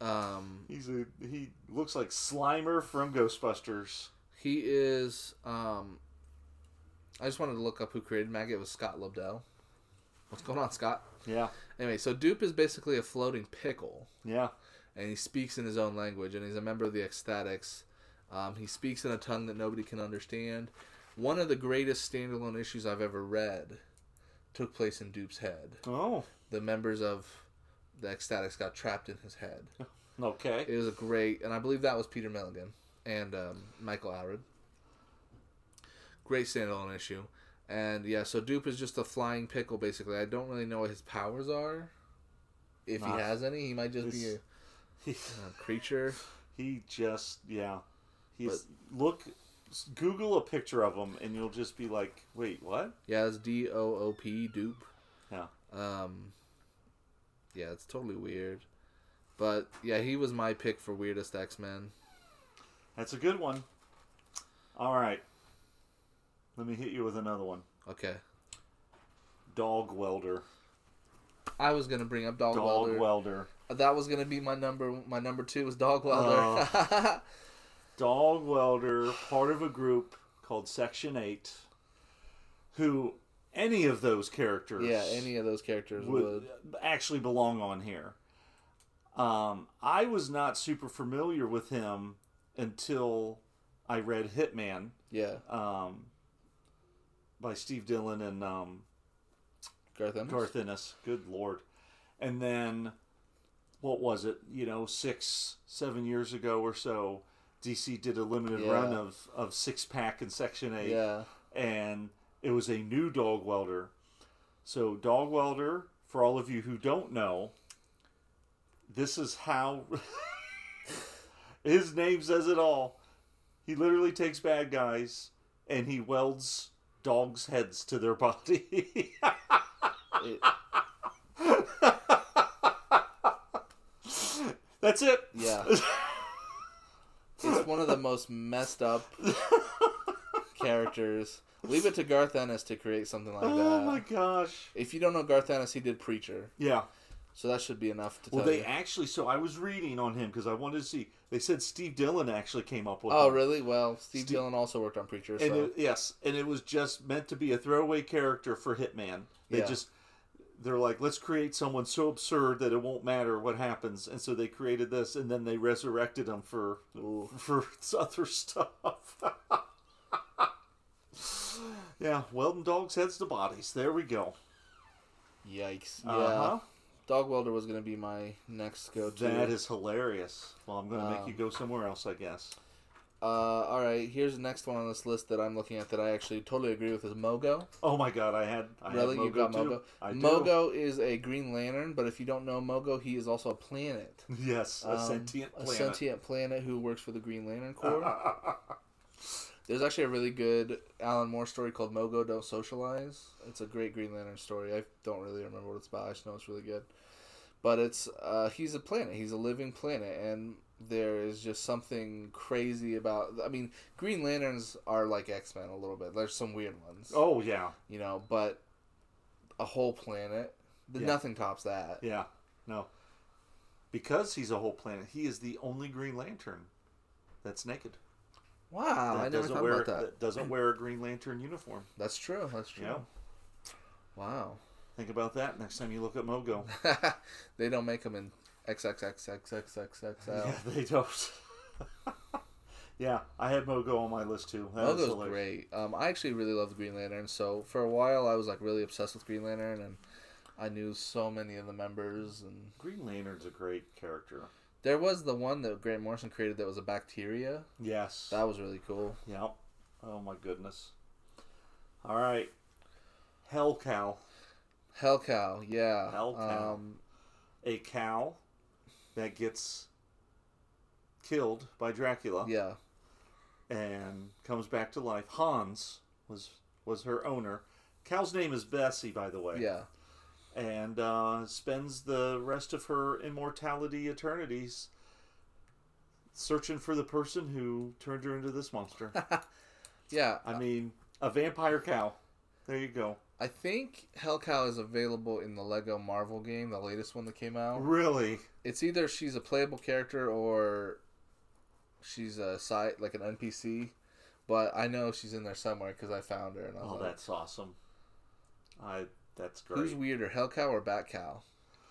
um, He's a he looks like Slimer from Ghostbusters. he is. Um, I just wanted to look up who created Maggot. It was Scott Lobdell. What's going on, Scott? Yeah, Anyway, so Doop is basically a floating pickle. yeah. And he speaks in his own language, and he's a member of the X-Statix. Um, he speaks in a tongue that nobody can understand. One of the greatest standalone issues I've ever read took place in Doop's head. Oh, The members of the X-Statix got trapped in his head. okay. It was a great, and I believe that was Peter Milligan and um, Michael Allred. Great standalone issue. And yeah, so Doop is just a flying pickle, basically. I don't really know what his powers are. If he has any, he might just be a, A creature. he just yeah. He's look. Google a picture of him, and you'll just be like, "Wait, what?" Yeah, it's D O O P Doop. Yeah. Um. Yeah, it's totally weird, but yeah, he was my pick for weirdest X Men. That's a good one. All right. Let me hit you with another one. Okay, Dog welder. I was gonna bring up Dog, Dog Welder. welder. That was gonna be my number. My number two was Dog Welder. Dog welder, part of a group called Section Eight, who any of those characters yeah, any of those characters would, would. actually belong on here. Um, I was not super familiar with him until I read Hitman Yeah, um, by Steve Dillon and um, Garth Ennis. Garth Ennis. Good lord! And then what was it? You know, six, seven years ago or so, DC did a limited Yeah. run of of six pack in Section Eight Yeah, and it was a new dog welder. So, dog welder, for all of you who don't know, this is how his name says it all. He literally takes bad guys and he welds dogs' heads to their body. It- That's it. yeah. it's one of the most messed up characters. Leave it to Garth Ennis to create something like oh that. Oh my gosh. If you don't know Garth Ennis, he did Preacher, Yeah. so that should be enough to Well, tell they you. actually. So I was reading on him because I wanted to see. They said Steve Dillon actually came up with. Oh, him. really? Well, Steve, Steve- Dillon also worked on Preacher, And so it, yes, and it was just meant to be a throwaway character for Hitman. They Yeah. just they're like, let's create someone so absurd that it won't matter what happens, and so they created this, and then they resurrected him for Ooh. for other stuff. yeah, Weldon dogs heads to bodies. There we go. yikes. Yeah, Uh-huh. Dog Welder was gonna be my next go-to. That is hilarious. Well, I'm going to make Um, you go somewhere else, I guess. Uh, all right. Here's the next one on this list that I'm looking at that I actually totally agree with is Mogo. Oh my God, I had I really, had you Mogo got too. Mogo. I do. Mogo is a Green Lantern, but if you don't know Mogo, he is also a planet. Yes, a Um, sentient a planet. sentient planet who works for the Green Lantern Corps. There's actually a really good Alan Moore story called Mogo Don't Socialize. It's a great Green Lantern story. I don't really remember what it's about. I just know it's really good. But it's uh, he's a planet. He's a living planet, and there is just something crazy about. I mean, Green Lanterns are like X Men a little bit. There's some weird ones, oh yeah, you know, but a whole planet, Yeah. nothing tops that. yeah, no. Because he's a whole planet, he is the only Green Lantern that's naked. Wow, that I never doesn't thought wear about that. doesn't wear a Green Lantern uniform. That's true. That's true. Yeah. Wow. Think about that next time you look at Mogo. they don't make them in XXXXXXXL. Yeah, they don't. yeah, I had Mogo on my list too. That Mogo's hilarious. great. Um, I actually really love the Green Lantern. So for a while, I was like really obsessed with Green Lantern, and I knew so many of the members. And Green Lantern's a great character. there was the one that Grant Morrison created that was a bacteria. Yes. That was really cool. Yep. Oh my goodness. All right. Hell cow. Hell Cow, yeah. Hell Cow. Um, A cow that gets killed by Dracula yeah. and comes back to life. Hans was was her owner. Cow's name is Bessie, by the way. Yeah. And uh, spends the rest of her immortality eternities searching for the person who turned her into this monster. Yeah. I mean, a vampire cow. There you go. I think Hellcow is available in the Lego Marvel game, the latest one that came out. Really? It's either she's a playable character or she's a side like an NPC. But I know she's in there somewhere because I found her. And I oh, was Oh, like, that's awesome. I. That's great. Who's weirder, Hellcow or Batcow?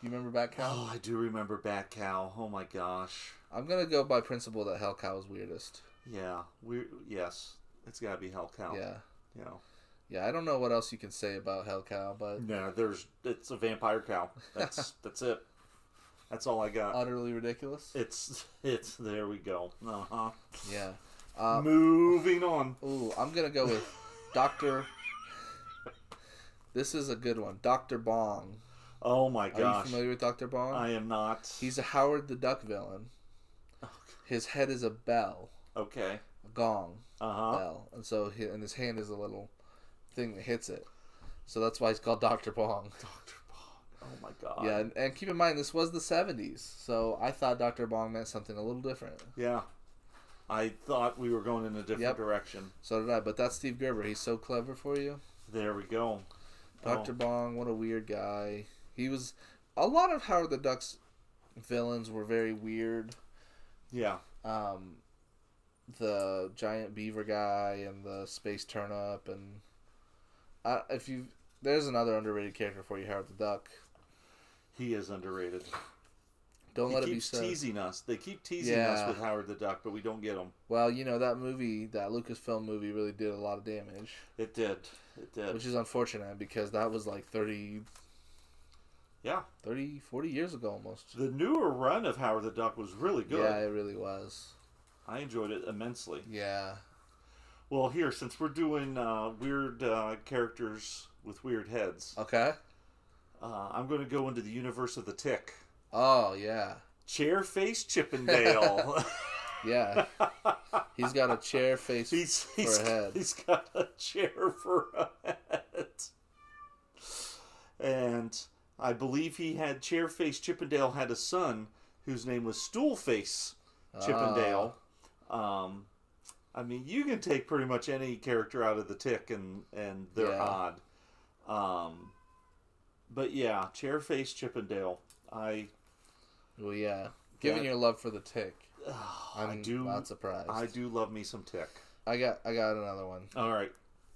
You remember Batcow? Oh, I do remember Batcow. Oh my gosh. I'm gonna go by principle that Hellcow is weirdest. Yeah. We. Yes. It's got to be Hell Cow. Yeah, You know. Yeah. I don't know what else you can say about Hell Cow, but No, there's. It's a vampire cow. That's that's it. That's all I got. utterly ridiculous. It's it's there we go. Uh huh. Yeah. Uh, Moving on. ooh, I'm gonna go with Doctor. This is a good one, Doctor Bong. Oh my gosh! Are you familiar with Doctor Bong? I am not. He's a Howard the Duck villain. His head is a bell, okay. a gong Uh huh. bell, and so he, and his hand is a little thing that hits it. So that's why he's called Doctor Bong. Doctor Bong. Oh my god. Yeah, and, and keep in mind this was the '70s, so I thought Doctor Bong meant something a little different. Yeah. I thought we were going in a different Yep. direction. So did I, but that's Steve Gerber. He's so clever for you. There we go. Doctor Oh. Bong, what a weird guy. He was. A lot of Howard the Duck's villains were very weird. Yeah. Um, the giant beaver guy and the space turnip, and uh, if you there's another underrated character for you, Howard the Duck. He is underrated. Don't he let it be said. teasing us. They keep teasing Yeah. us with Howard the Duck, but we don't get him. Well, you know that movie, that Lucasfilm movie, really did a lot of damage, It did. It did. which is unfortunate because that was like 30, yeah. 30 40 years ago almost. The newer run of Howard the Duck was really good. Yeah, it really was. I enjoyed it immensely. Yeah. Well, here, since we're doing uh, weird uh, characters with weird heads, Okay. uh, I'm going to go into the universe of the Tick. Oh yeah, Chairface Chippendale. yeah. He's got a chair face. he's he's, a head. he's got a chair for a head. And I believe he had Chairface Chippendale had a son whose name was Stoolface Chippendale. Um, I mean, you can take pretty much any character out of the Tick, and and they're Yeah. odd. Um, but yeah, Chairface Chippendale. I Well, yeah. Given your love for the tick, I'm I do not surprised. I do love me some Tick. I got I got another one All right,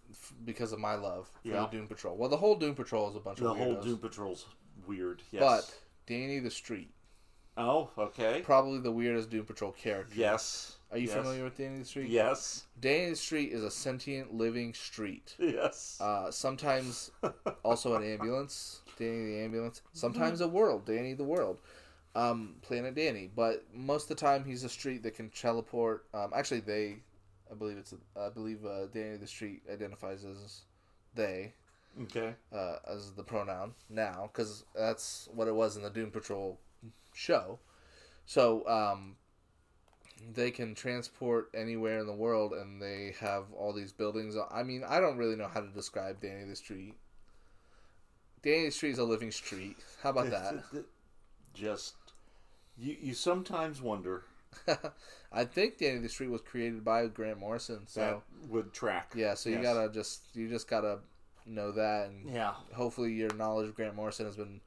f- because of my love for Yeah. the Doom Patrol. Well, the whole Doom Patrol is a bunch the of the whole. Doom Patrol's weird. Yes. But Danny the Street, oh, okay. probably the weirdest Doom Patrol character. Yes. Are you Yes. familiar with Danny the Street? Yes. Danny the Street is a sentient living street. Yes. Uh, sometimes also an ambulance, Danny the ambulance. Sometimes a world, Danny the world, um, Planet Danny. But most of the time, he's a street that can teleport. Um, actually, they, I believe it's, I believe uh, Danny the street identifies as they okay. uh, as the pronoun now because that's what it was in the Doom Patrol show. So um, they can transport anywhere in the world, and they have all these buildings. I mean, I don't really know how to describe Danny the Street. Danny the Street is a living street. How about that? Just you. You sometimes wonder I think Danny the Street was created by Grant Morrison. So that would track. yeah, so you gotta just you just gotta know that and Yeah. hopefully your knowledge of Grant Morrison has been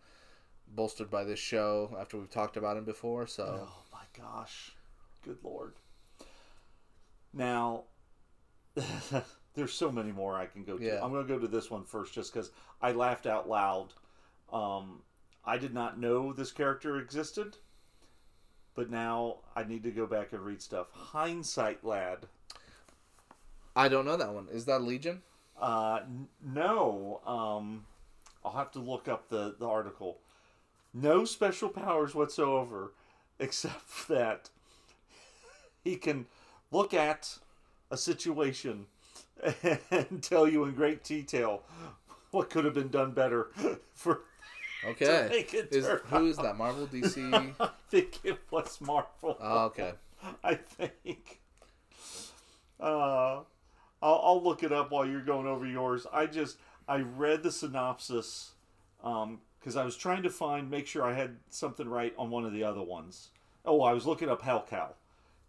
bolstered by this show after we've talked about him before. So Oh my gosh. Good lord. Now, there's so many more I can go to. Yeah. I'm going to go to this one first just because I laughed out loud. Um, I did not know this character existed, but now I need to go back and read stuff. Hindsight Lad. I don't know that one. Is that Legion? Uh, n- no. Um, I'll have to look up the, the article. No special powers whatsoever, except that he can look at a situation and tell you in great detail what could have been done better for Okay. Is who is that? Marvel, DC? I think it was Marvel. Oh, okay. I think. Uh, I'll, I'll look it up while you're going over yours. I just I read the synopsis because I was trying to find make sure I had something right on one of the other ones. Oh, I was looking up Hellcow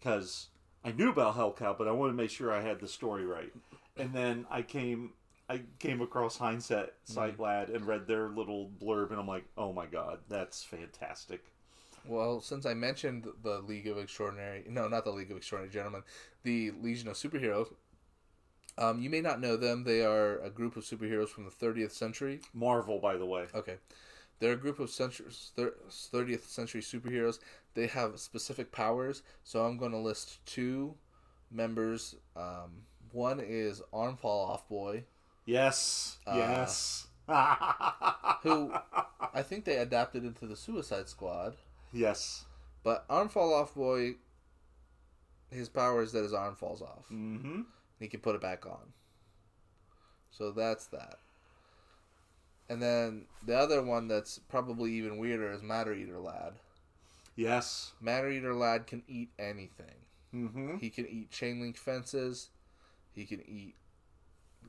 because I knew about Hellcow, but I wanted to make sure I had the story right. And then I came I came across Hindsight Sight Lad and read their little blurb, and I'm like, oh my god, that's fantastic. Well, since I mentioned the League of Extraordinary, no, not the League of Extraordinary Gentlemen, the Legion of Superheroes. Um, you may not know them. They are a group of superheroes from the 30th century. Marvel, by the way. Okay. They're a group of thir- 30th century superheroes. They have specific powers. So I'm going to list two members. Um, one is Arm Fall Off Boy, Yes. Uh, yes. who I think they adapted into the Suicide Squad. yes. But Arm Fall Off Boy, his power is that his arm falls off. Mm-hmm. He can put it back on. So that's that. And then the other one that's probably even weirder is Matter Eater Lad. Yes. Matter Eater Lad can eat anything. Mm-hmm. He can eat chain link fences. He can eat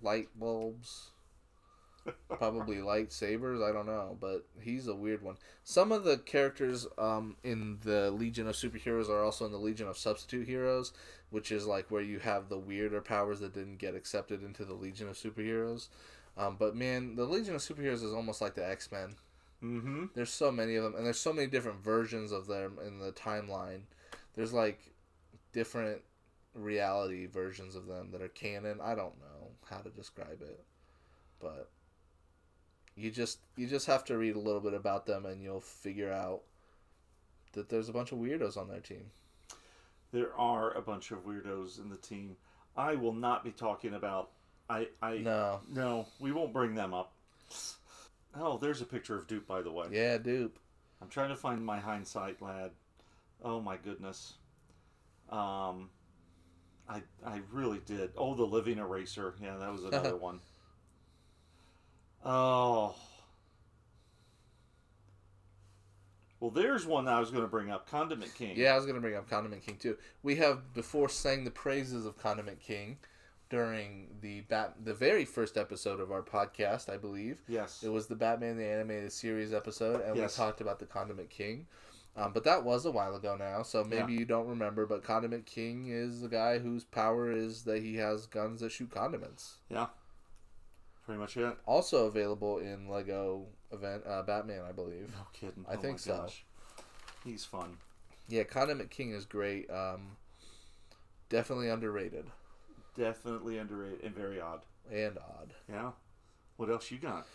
light bulbs. Probably lightsabers. I don't know, but he's a weird one. Some of the characters um, in the Legion of Superheroes are also in the Legion of Substitute Heroes, which is like where you have the weirder powers that didn't get accepted into the Legion of Superheroes. Um, but man, the Legion of Superheroes is almost like the X Men. Mm-hmm. There's so many of them, and there's so many different versions of them in the timeline. There's like different reality versions of them that are canon. I don't know how to describe it, but you just you just have to read a little bit about them, and you'll figure out that there's a bunch of weirdos on their team. There are a bunch of weirdos in the team. I will not be talking about. I. I. No, No, we won't bring them up. Oh, there's a picture of Doop, by the way. yeah, Doop. I'm trying to find my hindsight lad. Oh my goodness. Um, I I really did. Oh, the living eraser. Yeah, that was another one. Oh. Well, there's one I was going to bring up. Condiment King. Yeah, I was gonna bring up Condiment King too. We have before sang the praises of Condiment King during the bat the very first episode of our podcast, I believe. Yes. It was the Batman the Animated Series episode, and Yes. we talked about the Condiment King. Um, but that was a while ago now, so maybe Yeah. you don't remember. But Condiment King is the guy whose power is that he has guns that shoot condiments. Yeah. Pretty much it. Also available in Lego event uh, Batman, I believe. No kidding. I Oh think so. gosh. He's fun. Yeah, Condiment King is great. Um, definitely underrated Definitely underrated and very odd. and odd. Yeah. What else you got?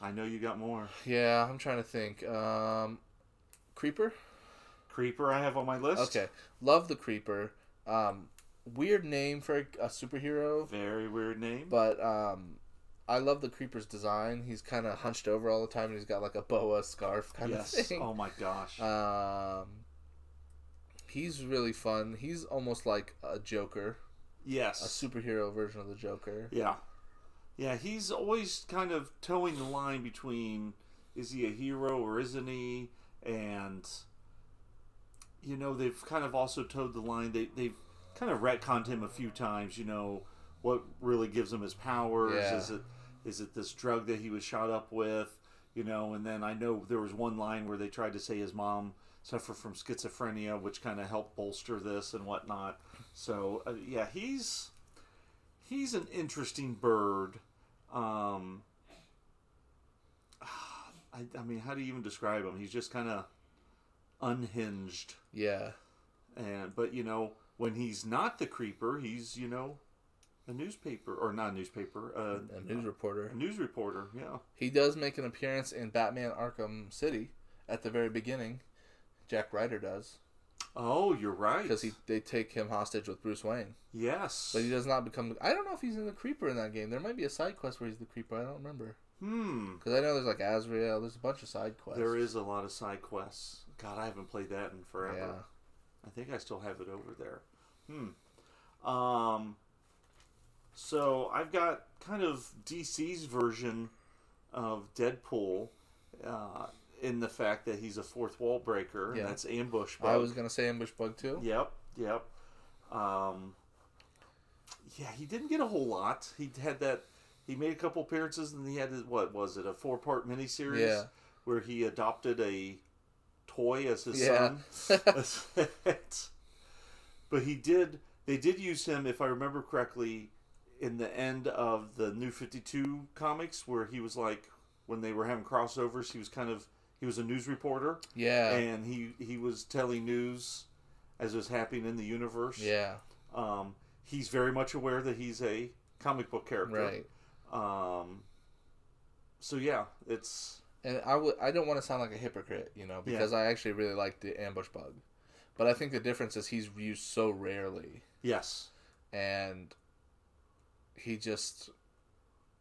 I know you got more. Yeah, I'm trying to think. Um, Creeper. Creeper I have on my list. Okay, love the Creeper. Um, weird name for a, a superhero, Very weird name. but um, I love the Creeper's design. He's kind of hunched over all the time, and he's got like a boa scarf kind yes. of thing. Oh my gosh. Um, he's really fun. He's almost like a Joker, a superhero version of the Joker. Yeah. Yeah, he's always kind of towing the line between is he a hero or isn't he? And you know, they've kind of also towed the line. They they've kind of retconned him a few times, you know, what really gives him his powers. Yeah. Is it is it this drug that he was shot up with? You know, and then I know there was one line where they tried to say his mom suffered from schizophrenia, which kind of helped bolster this and whatnot. So uh, yeah, he's he's an interesting bird. Um, I, I mean, how do you even describe him? He's just kind of unhinged, Yeah, and but you know when he's not the creeper, he's you know a newspaper or not a newspaper, uh, a news reporter. a news reporter. Yeah, He does make an appearance in Batman Arkham City at the very beginning. Jack Ryder does Oh, you're right. because he they take him hostage with Bruce Wayne, yes. but he does not become. I don't know if he's in the Creeper in that game. There might be a side quest where he's the Creeper. I don't remember hmm. because I know there's like Azrael. There's a bunch of side quests. There is a lot of side quests. God, I haven't played that in forever. Yeah. I think I still have it over there. Hmm. Um. So I've got kind of DC's version of Deadpool, uh, in the fact that he's a fourth wall breaker. and That's ambush. I was gonna say Ambush Bug too. Yep. Yep. Um. Yeah, he didn't get a whole lot. He had that. He made a couple appearances, and he had what was it? A four part miniseries. Yeah. Where he adopted a toy as his Yeah. son. but he did. They did use him, if I remember correctly, in the end of the New Fifty Two comics, where he was like, when they were having crossovers, he was kind of he was a news reporter, yeah. and he he was telling news as it was happening in the universe. yeah. Um, he's very much aware that he's a comic book character. Right. Um, so yeah, it's And I would I don't want to sound like a hypocrite, you know, because I actually really like the ambush bug. But I think the difference is he's used so rarely yes, and he just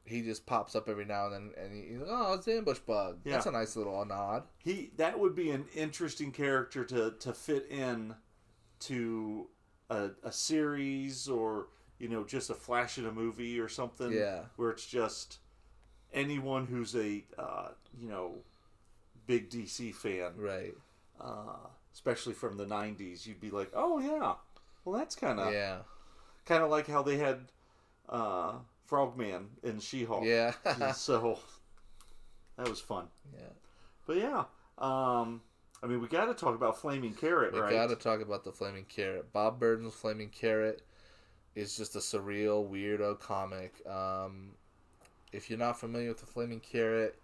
he just pops up every now and then and he's like, oh it's the ambush bug. That's a nice little nod. he that would be an interesting character to to fit in to a, a series or you know just a flash in a movie or something. Yeah. where it's just anyone who's a uh, you know big DC fan, Right. uh, especially from the '90s, you'd be like, oh yeah, well that's kind of yeah. kind of like how they had uh, Frogman in She-Hulk. Yeah. so that was fun. yeah. But yeah, um, I mean, we got to talk about Flaming Carrot, We right? got to talk about the Flaming Carrot. Bob Burden's Flaming Carrot is just a surreal, weirdo comic. Um, if you're not familiar with the Flaming Carrot,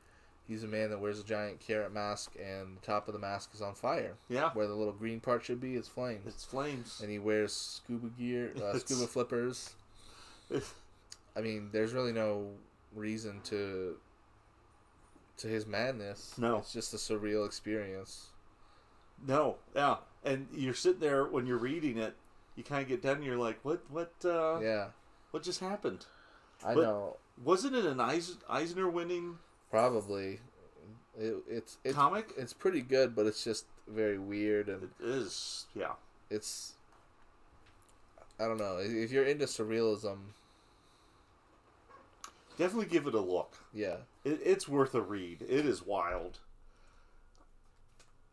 he's a man that wears a giant carrot mask, and the top of the mask is on fire. Yeah, Where the little green part should be is flames. it's flames. And he wears scuba gear, uh, scuba flippers. I mean, there's really no reason to to his madness. No. it's just a surreal experience. no, yeah, and you're sitting there when you're reading it. You kind of get done, and you're like, "What? What? Uh, Yeah, What just happened?" I But- know. Wasn't it an Eisner winning Probably. It, it's it's comic? it's pretty good, but it's just very weird and It is, yeah. it's I don't know. If you're into surrealism, Definitely give it a look. yeah, It, it's worth a read. It is wild.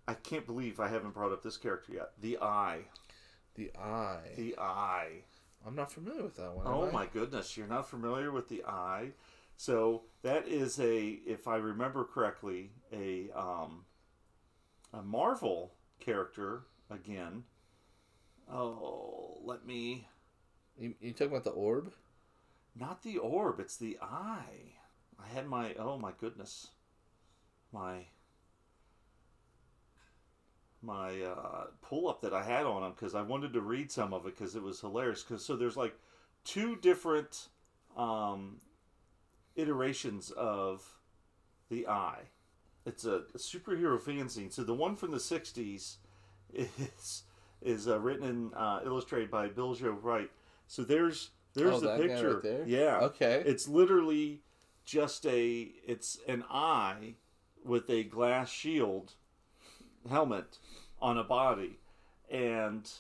I can't believe I haven't brought up this character yet. The Eye. the eye. The Eye. I'm not familiar with that one. Oh my goodness, you're not familiar with the Eye? So that is a, if I remember correctly, a um, a Marvel character again. Oh, let me. You, you talking about the orb? Not the orb, it's the eye. I had my. Oh my goodness. My. My uh, pull up that I had on him because I wanted to read some of it because it was hilarious. Because so there's like two different um, iterations of the eye. It's a, a superhero fanzine. So the one from the '60s is is uh, written and uh, illustrated by Bill Joe Wright. So there's there's Oh, the picture. right there? Yeah. Okay. It's literally just a it's an eye with a glass shield helmet on a body and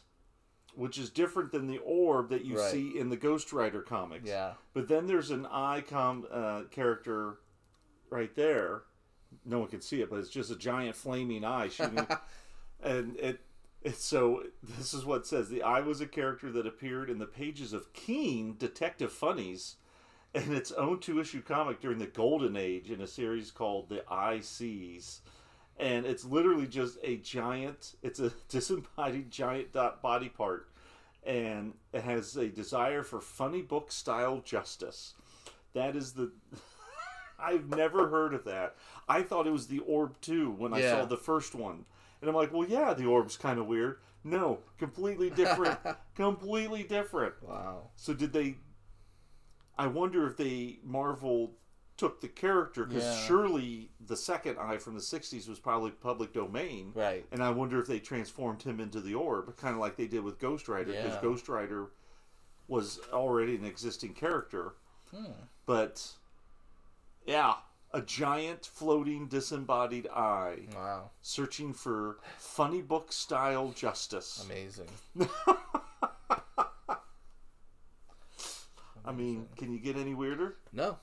which is different than the orb that you Right. see in the Ghost Rider comics. yeah. But then there's an icon uh, character right there. No one can see it, but it's just a giant flaming eye shooting. and it, so. This is what it says: the eye was a character that appeared in the pages of Keen Detective Funnies, and its own two-issue comic during the Golden Age in a series called The Eye Sees. And it's literally just a giant. It's a disembodied giant dot body part and it has a desire for funny book style justice. That is the. I've never heard of that. I thought it was the orb too when I saw the first one, and I'm like, well, yeah, the orb's kind of weird. No, completely different. completely different. Wow. So did they? I wonder if they Marvel took the character because Yeah. surely the second eye from the '60s was probably public domain. Right. And I wonder if they transformed him into the orb, kind of like they did with Ghost Rider, because Yeah. Ghost Rider was already an existing character. Hmm. But yeah, a giant floating disembodied eye Wow. searching for funny book style justice. Amazing. I mean, can you get any weirder? No.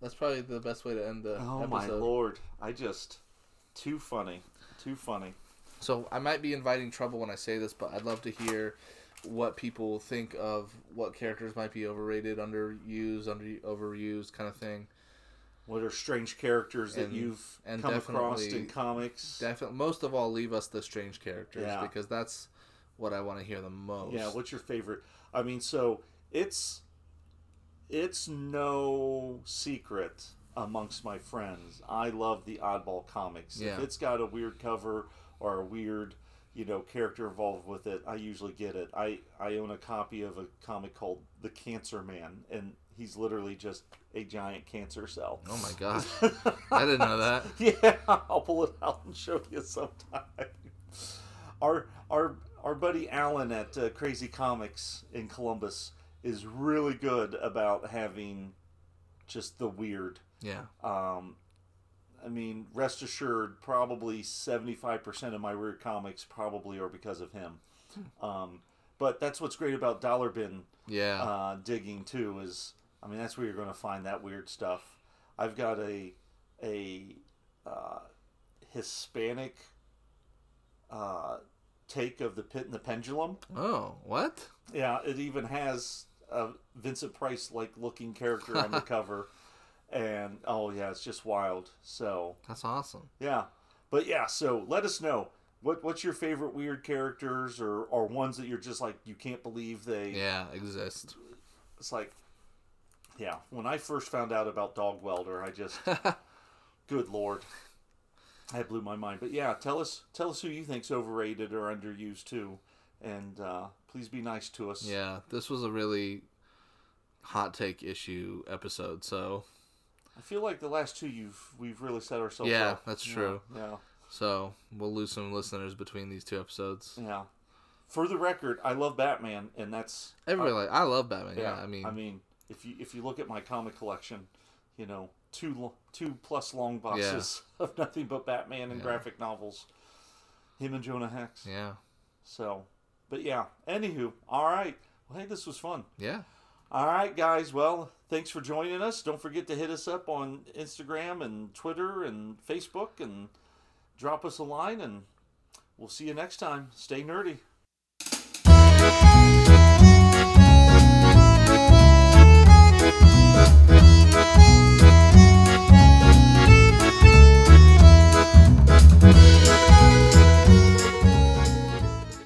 That's probably the best way to end the Oh episode. my lord! I just too funny, too funny. So I might be inviting trouble when I say this, but I'd love to hear what people think of what characters might be overrated, underused, under overused kind of thing. What are strange characters that And- you've and come across in comics? Definitely, most of all, leave us the strange characters Yeah. because that's what I want to hear the most. Yeah, what's your favorite? I mean, so it's it's no secret amongst my friends. I love the oddball comics. Yeah. If it's got a weird cover or a weird, you know, character involved with it, I usually get it. I I own a copy of a comic called The Cancer Man, and he's literally just a giant cancer cell. Oh my gosh, I didn't know that. Yeah, I'll pull it out and show you sometime. Our our our buddy Alan at uh, Crazy Comics in Columbus is really good about having just the weird. Yeah, Um, I mean, rest assured, probably seventy five percent of my weird comics probably are because of him. Um, but that's what's great about Dollar Bin yeah, uh, digging too is I mean that's where you're going to find that weird stuff. I've got a a uh, Hispanic uh, take of the Pit and the Pendulum. Oh, what? Yeah, it even has a Vincent Price like looking character on the cover, and oh yeah, it's just wild. So That's awesome. yeah, but yeah, so let us know. What, what's your favorite weird characters or, or ones that you're just like you can't believe they Yeah, exist. it's like yeah when i first found out about dog welder i just good lord that blew my mind but yeah tell us tell us who you think's overrated or underused too and uh, please be nice to us Yeah, this was a really hot take issue episode. So, i feel like the last two you've we've really set ourselves Yeah, up. that's true. yeah so we'll lose some listeners between these two episodes. yeah for the record i love batman and that's Everybody like I love Batman. Yeah, yeah, I mean, i mean if you if you look at my comic collection you know two two plus long boxes of nothing but batman and Yeah. graphic novels. Him and jonah hex. Yeah, so but yeah anywho all right. Well hey this was fun. Yeah. all right guys. Well thanks for joining us. Don't forget to hit us up on instagram and twitter and facebook and drop us a line and we'll see you next time. Stay nerdy